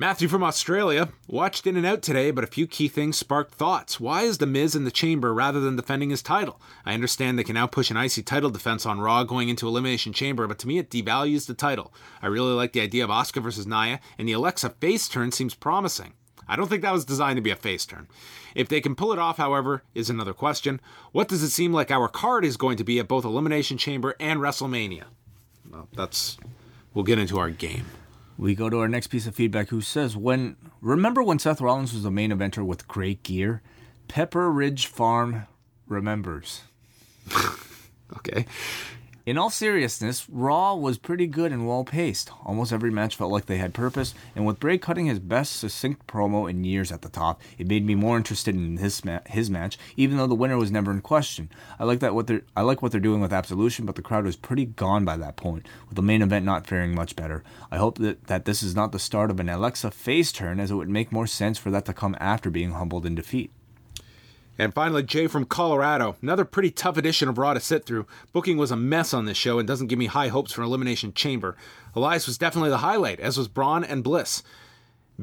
Matthew from Australia watched in and out today, but a few key things sparked thoughts. Why is The Miz in the chamber rather than defending his title? I understand they can now push an IC title defense on Raw going into Elimination Chamber, but to me it devalues the title. I really like the idea of Asuka versus Nia, and the Alexa face turn seems promising. I don't think that was designed to be a face turn. If they can pull it off, however, is another question. What does it seem like our card is going to be at both Elimination Chamber and WrestleMania? Well, that's. We'll get into our game. We go to our next piece of feedback who says, When remember when Seth Rollins was the main eventer with great gear? Pepperidge Farm remembers. <laughs> Okay. In all seriousness, Raw was pretty good and well paced. Almost every match felt like they had purpose, and with Bray cutting his best succinct promo in years at the top, it made me more interested in his ma- his match, even though the winner was never in question. I like that what they're I like what they're doing with Absolution, but the crowd was pretty gone by that point, with the main event not faring much better. I hope that, that this is not the start of an Alexa face turn, as it would make more sense for that to come after being humbled in defeat. And finally, Jay from Colorado. Another pretty tough edition of Raw to sit through. Booking was a mess on this show and doesn't give me high hopes for Elimination Chamber. Elias was definitely the highlight, as was Braun and Bliss.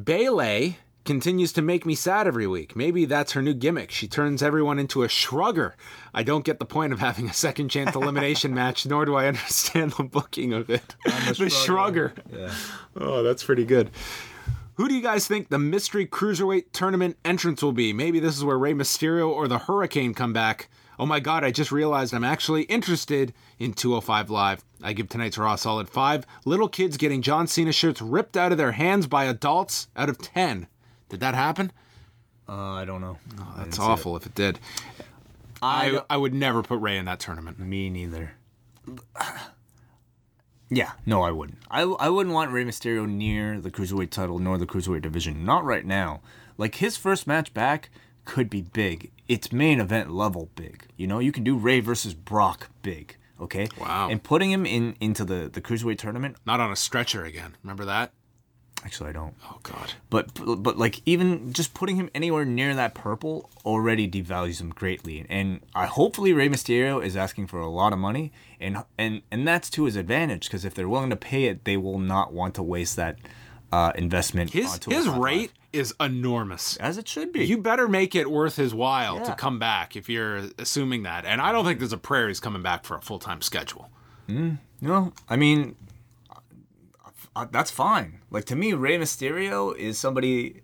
Bayley continues to make me sad every week. Maybe that's her new gimmick. She turns everyone into a shrugger. I don't get the point of having a second chance <laughs> elimination match, nor do I understand the booking of it. the shrugger. Oh, that's pretty good. Who do you guys think the mystery cruiserweight tournament entrance will be? Maybe this is where Rey Mysterio or the Hurricane come back. Oh my god, I just realized I'm actually interested in 205 Live. I give tonight's Raw a solid 5. Little kids getting John Cena shirts ripped out of their hands by adults out of 10. Did that happen? Uh, I don't know. That's awful if it did. I, I would never put Rey in that tournament. Me neither. <sighs> <sighs> <sighs> Yeah, no, I wouldn't. I, I wouldn't want Rey Mysterio near the cruiserweight title nor the cruiserweight division. Not right now. Like his first match back could be big. It's main event level big. You know, you can do Rey versus Brock big. Okay. Wow. And putting him in into the the cruiserweight tournament. Not on a stretcher again. Remember that? Actually, I don't. Oh god. But but like even just putting him anywhere near that purple already devalues him greatly. And I hopefully Rey Mysterio is asking for a lot of money, and and and that's to his advantage because if they're willing to pay it, they will not want to waste that uh, investment. His onto his a rate is enormous. as it should be. You better make it worth his while to come back if you're assuming that. And I don't think there's a prayer he's coming back for a full time schedule. No, I mean, uh, that's fine. Like to me, Rey Mysterio is somebody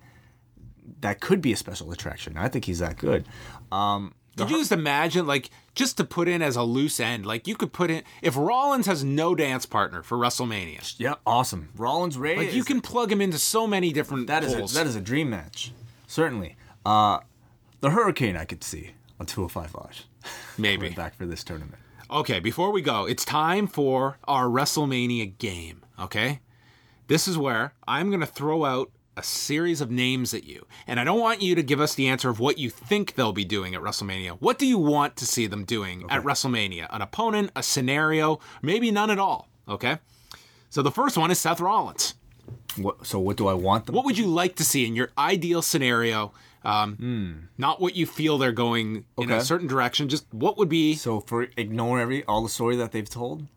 that could be a special attraction. I think he's that good. Um, Could you just imagine, like, just to put in as a loose end, like you could put in if Rollins has no dance partner for WrestleMania, yeah, awesome. Rollins Rey. like you can plug him into so many different that is a, that is a dream match, certainly. Uh, the Hurricane I could see on 205 Live. <laughs> maybe. Back for this tournament. Okay, before we go, it's time for our WrestleMania game, okay? This is where I'm going to throw out a series of names at you. And I don't want you to give us the answer of what you think they'll be doing at WrestleMania. What do you want to see them doing at WrestleMania? An opponent, a scenario, maybe none at all, okay? So the first one is Seth Rollins. What, so what do I want them? What would you like to see in your ideal scenario? Um, Not what you feel they're going in a certain direction, just what would be So for ignore every all the story that they've told.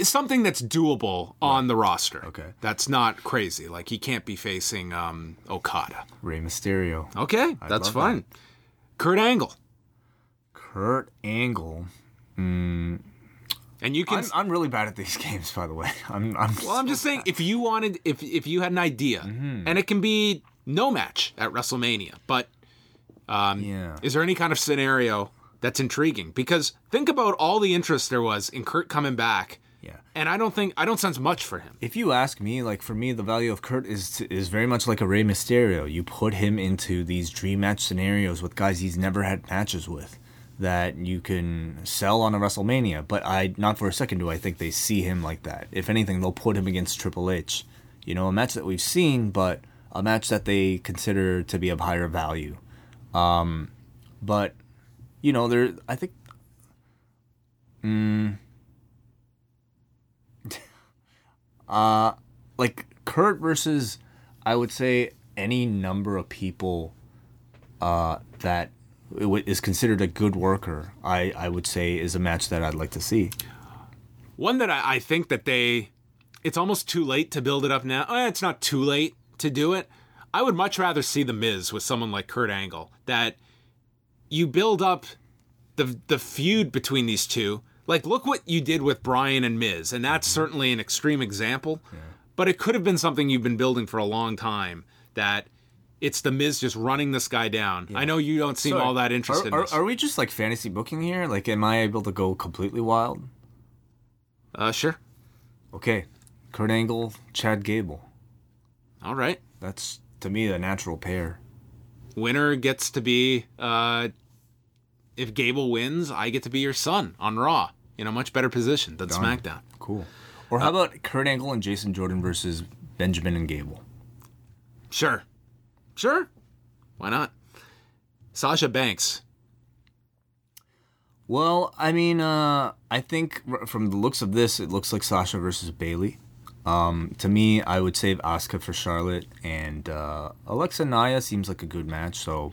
Something that's doable on the roster. Okay. That's not crazy. Like he can't be facing um, Okada. Rey Mysterio, Okay, that's love fine. Kurt Angle. Kurt Angle. And you can I'm, I'm really bad at these <laughs> games, by the way. I'm. I'm Well, I'm just saying if you wanted if if you had an idea Mm-hmm. and it can be no match at WrestleMania, but yeah. is there any kind of scenario that's intriguing? Because think about all the interest there was in Kurt coming back. Yeah. And I don't think I don't sense much for him. If you ask me, like for me, the value of Kurt is is very much like a Rey Mysterio. You put him into these dream match scenarios with guys he's never had matches with, that you can sell on a WrestleMania. But I, not for a second, do I think they see him like that. If anything, they'll put him against Triple H. You know, a match that we've seen, but a match that they consider to be of higher value. Um, but you know, there, I think. Mm, Uh, like Kurt versus, I would say any number of people uh, that is considered a good worker. I I would say is a match that I'd like to see. One that I, I think that they, it's almost too late to build it up now. Eh, it's not too late to do it. I would much rather see the Miz with someone like Kurt Angle. That you build up the the feud between these two. Like, look what you did with Bryan and Miz, and that's certainly an extreme example. But it could have been something you've been building for a long time. That it's the Miz just running this guy down. I know you don't seem all that interested. Are, in are, this. are we just like fantasy booking here? Like, am I able to go completely wild? uh, sure. Okay, Kurt Angle, Chad Gable. All right. That's to me a natural pair. winner gets to be uh if Gable wins, I get to be your son on Raw. in a much better position than SmackDown. Cool. Or how about Kurt Angle and Jason Jordan versus Benjamin and Gable? Sure. Sure. Why not? Sasha Banks. Well, I mean, uh, I think from the looks of this, it looks like Sasha versus Bayley. Um, to me, I would save Asuka for Charlotte, and uh, Alexa Nia seems like a good match. So,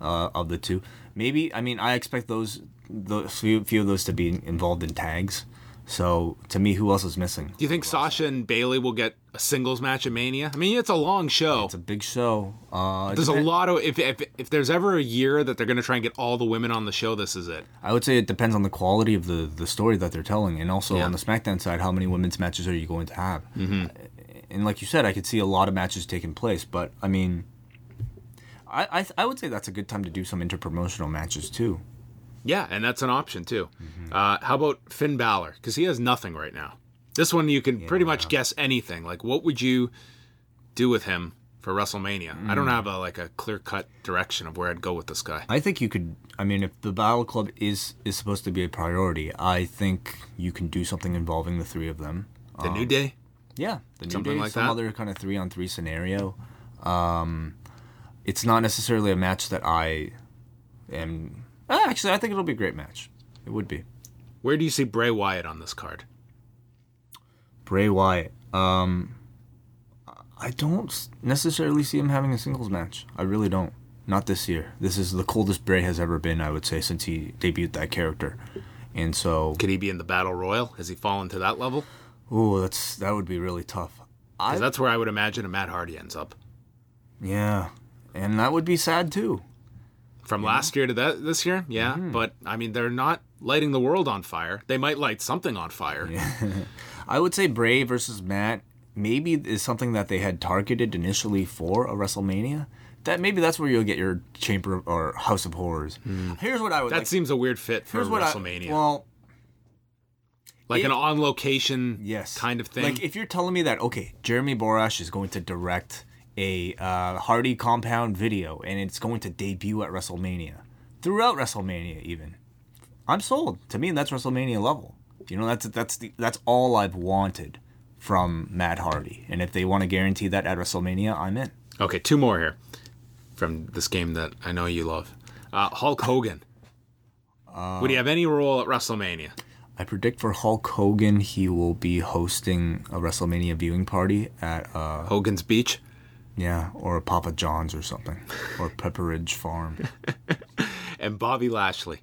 uh, of the two, maybe I mean I expect those the few, few of those to be involved in tags. So to me, who else is missing? Do you think Sasha and Bayley will get a singles match at Mania? I mean, it's a long show. It's a big show. Uh, There's a lot of if, if if there's ever a year that they're going to try and get all the women on the show, this is it. I would say it depends on the quality of the, the story that they're telling, and also Yeah. on the SmackDown side, how many women's matches are you going to have? Mm-hmm. And like you said, I could see a lot of matches taking place, but I mean, I I, I would say that's a good time to do some interpromotional matches too. Yeah, and that's an option too. Mm-hmm. Uh, how about Finn Balor? Because he has nothing right now. This one you can pretty much guess anything. Like, what would you do with him for WrestleMania? I Mm. don't have a like a clear cut direction of where I'd go with this guy. I think you could. I mean, if the Balor Club is is supposed to be a priority, I think you can do something involving the three of them. The New Day. Yeah, the New Something Day, like some that? other kind of three on three scenario. Um, it's not necessarily a match that I am. ah, Actually, I think it'll be a great match. It would be Where do you see Bray Wyatt on this card? Bray Wyatt. Um, I don't necessarily see him having a singles match. I really don't. Not this year. This is the coldest Bray has ever been. I would say since he debuted that character, and so Could he be in the Battle Royal? Has he fallen to that level? oh, that's that would be really tough. I that's where I would imagine a Matt Hardy ends up. yeah, and that would be sad too. From last year to that this year, yeah. Mm-hmm. But I mean, they're not lighting the world on fire. They might light something on fire. <laughs> I would say Bray versus Matt maybe is something that they had targeted initially for a WrestleMania. That maybe that's where you'll get your Chamber or House of Horrors. Here's what I would say. That like. seems a weird fit for here's what I- WrestleMania. well, like an on location yes, kind of thing. Like if you're telling me that okay, Jeremy Borash is going to direct a uh, Hardy compound video and it's going to debut at WrestleMania, throughout WrestleMania even, I'm sold. To me, that's WrestleMania level. You know, that's that's the that's all I've wanted from Matt Hardy, and if they want to guarantee that at WrestleMania, I'm in. Okay, two more here from this game that I know you love. Uh, Hulk Hogan. Would he have any role at WrestleMania? I predict for Hulk Hogan, he will be hosting a WrestleMania viewing party at, uh, Hogan's Beach. Yeah, or a Papa John's or something, or Pepperidge Farm. <laughs> And Bobby Lashley.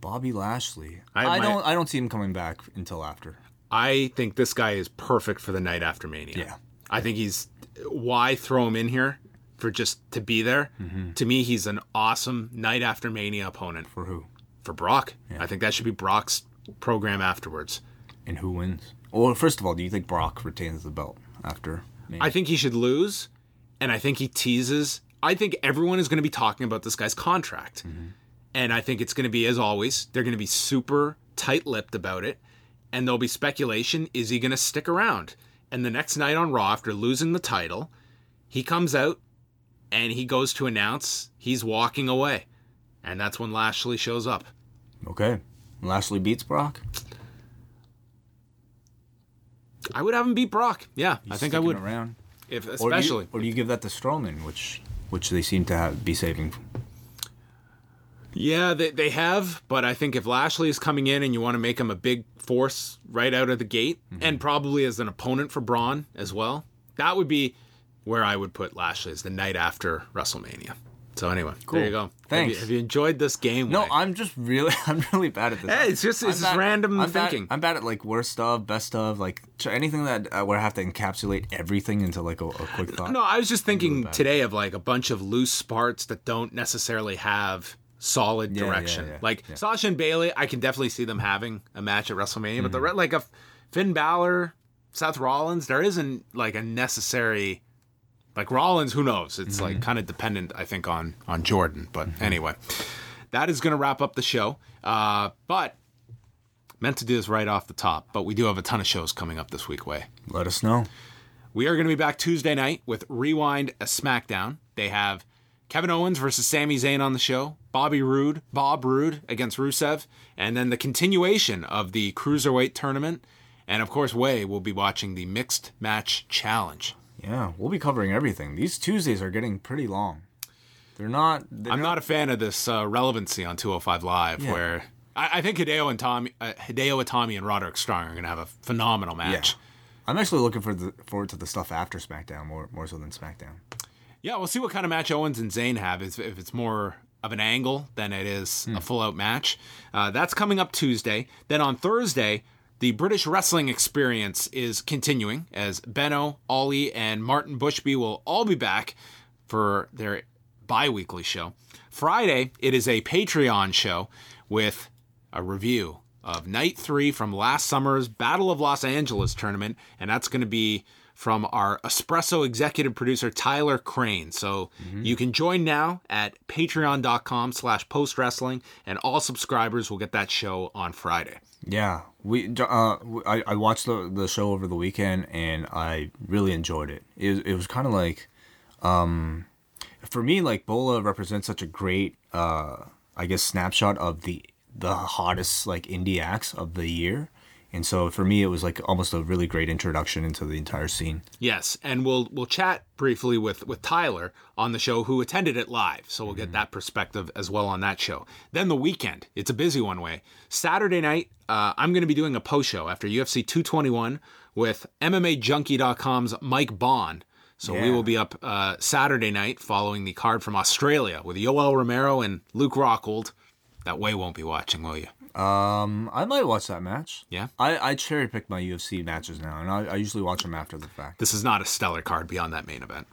Bobby Lashley. I I, my- don't. I don't see him coming back until after. I think this guy is perfect for the night after Mania. Yeah. I think he's. Why throw him in here for just to be there? Mm-hmm. To me, he's an awesome night after Mania opponent For who for Brock. Yeah. I think that should be Brock's program afterwards. and who wins? Well, first of all, do you think Brock retains the belt after? I think he should lose, and I think he teases. I think everyone is going to be talking about this guy's contract, mm-hmm. and I think it's going to be as always. They're going to be super tight-lipped about it, and there'll be speculation: is he going to stick around? And the next night on Raw, after losing the title, he comes out and he goes to announce he's walking away, and that's when Lashley shows up. okay. Lashley beats Brock. I would have him beat Brock. Yeah, I think I would. around. If Or do, especially you, or do you give that to Strowman, which which they seem to have, be saving? Yeah, they, they have, but I think if Lashley is coming in and you want to make him a big force right out of the gate, Mm-hmm. and probably as an opponent for Braun as well, that would be where I would put Lashley as the night after WrestleMania. So anyway, there you go. Have Thanks. you, have you enjoyed this game? No, Wade? I'm just really, <laughs> I'm really bad at this. Hey, it's just- I'm it's just random I'm bad- thinking. I'm bad at like worst of, best of, like anything that uh, where I have to encapsulate everything into like a, a quick thought. No, I was just thinking today of like a bunch of loose parts that don't necessarily have solid Yeah, yeah, direction. yeah, like. Sasha and Bayley, I can definitely see them having a match at WrestleMania, but the Mm-hmm. re- like a Finn Balor, Seth Rollins, there isn't like a necessary like Rollins, who knows? It's Mm-hmm. like kind of dependent, I think, on on Jordan. But anyway, that is going to wrap up the show. Uh, but meant to do this right off the top, but we do have a ton of shows coming up this week. Wai Let us know. we are going to be back Tuesday night with Rewind a SmackDown. They have Kevin Owens versus Sami Zayn on the show, Bobby Roode, Bob Roode against Rusev, and then the continuation of the Cruiserweight tournament. And of course, Wai will be watching the Mixed Match Challenge. Yeah, we'll be covering everything. These Tuesdays are getting pretty long. They're not. They're I'm not a fan of this uh, relevancy on 205 Live, Yeah. where I, I think Hideo and Tommy, uh, Hideo Itami and Roderick Strong are going to have a phenomenal match. Yeah. I'm actually looking for the, forward to the stuff after SmackDown more more so than SmackDown. Yeah, we'll see what kind of match Owens and Zayn have. If, if it's more of an angle than it is a full out match. Uh, that's coming up Tuesday. Then on Thursday, the British Wrestling Experience is continuing as Benno, Ollie, and Martin Bushby will all be back for their bi weekly show. Friday, it is a Patreon show with a review of night three from last summer's Battle of Los Angeles tournament, and that's going to be from our espresso executive producer Tyler Crane. So mm-hmm. you can join now at patreon.com slash post wrestling, and all subscribers will get that show on Friday. Yeah, we uh, I, I watched the the show over the weekend and I really enjoyed it. It it was kind of like, um, for me, like Bola represents such a great, uh, I guess, snapshot of the the hottest like indie acts of the year, and so for me, it was like almost a really great introduction into the entire scene. Yes, and we'll we'll chat briefly with with Tyler on the show who attended it live, so we'll get that perspective as well on that show. Then the weekend, it's a busy one Wai. Saturday night, uh, I'm going to be doing a post show after UFC 221 with MMAJunkie.com's Mike Bohn. So we will be up uh, Saturday night following the card from Australia with Yoel Romero and Luke Rockhold. That Wai won't be watching, will you? Um, I might watch that match. Yeah? I, I cherry pick my UFC matches now, and I, I usually watch them after the fact. This is not a stellar card beyond that main event.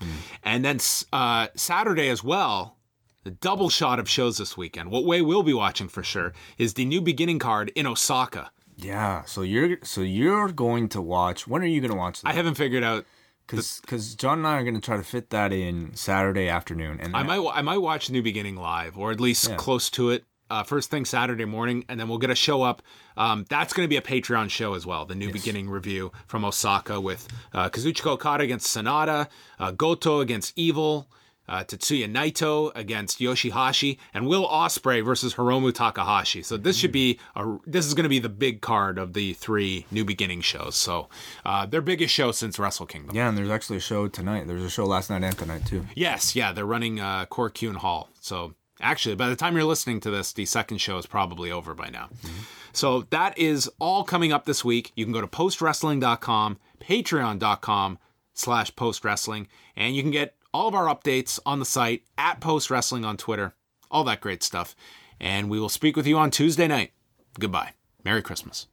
And then uh, Saturday as well, the double shot of shows this weekend. What way we'll be watching for sure is the new beginning card in Osaka. Yeah, so you're so you're going to watch. When are you going to watch that? I haven't figured out. because because John and I are going to try to fit that in Saturday afternoon, and I might I might watch New Beginning live or at least Yeah. close to it. Uh, first thing Saturday morning, and then we'll get a show up. Um, that's going to be a Patreon show as well. The New Beginning review from Osaka with uh, Kazuchika Okada against Sanada, uh, Goto against Evil, uh, Tetsuya Naito against Yoshihashi, and Will Ospreay versus Hiromu Takahashi. So this should be a this is going to be the big card of the three New Beginning shows. So uh, their biggest show since Wrestle Kingdom. yeah, and there's actually a show tonight. There's a show last night and tonight too. Yes, yeah, they're running uh, Korakuen Hall. So actually, by the time you're listening to this, the second show is probably over by now. Mm-hmm. So that is all coming up this week. You can go to postwrestling.com, patreon.com slash postwrestling, and you can get all of our updates on the site at postwrestling on Twitter, all that great stuff. And we will speak with you on Tuesday night. Goodbye. Merry Christmas.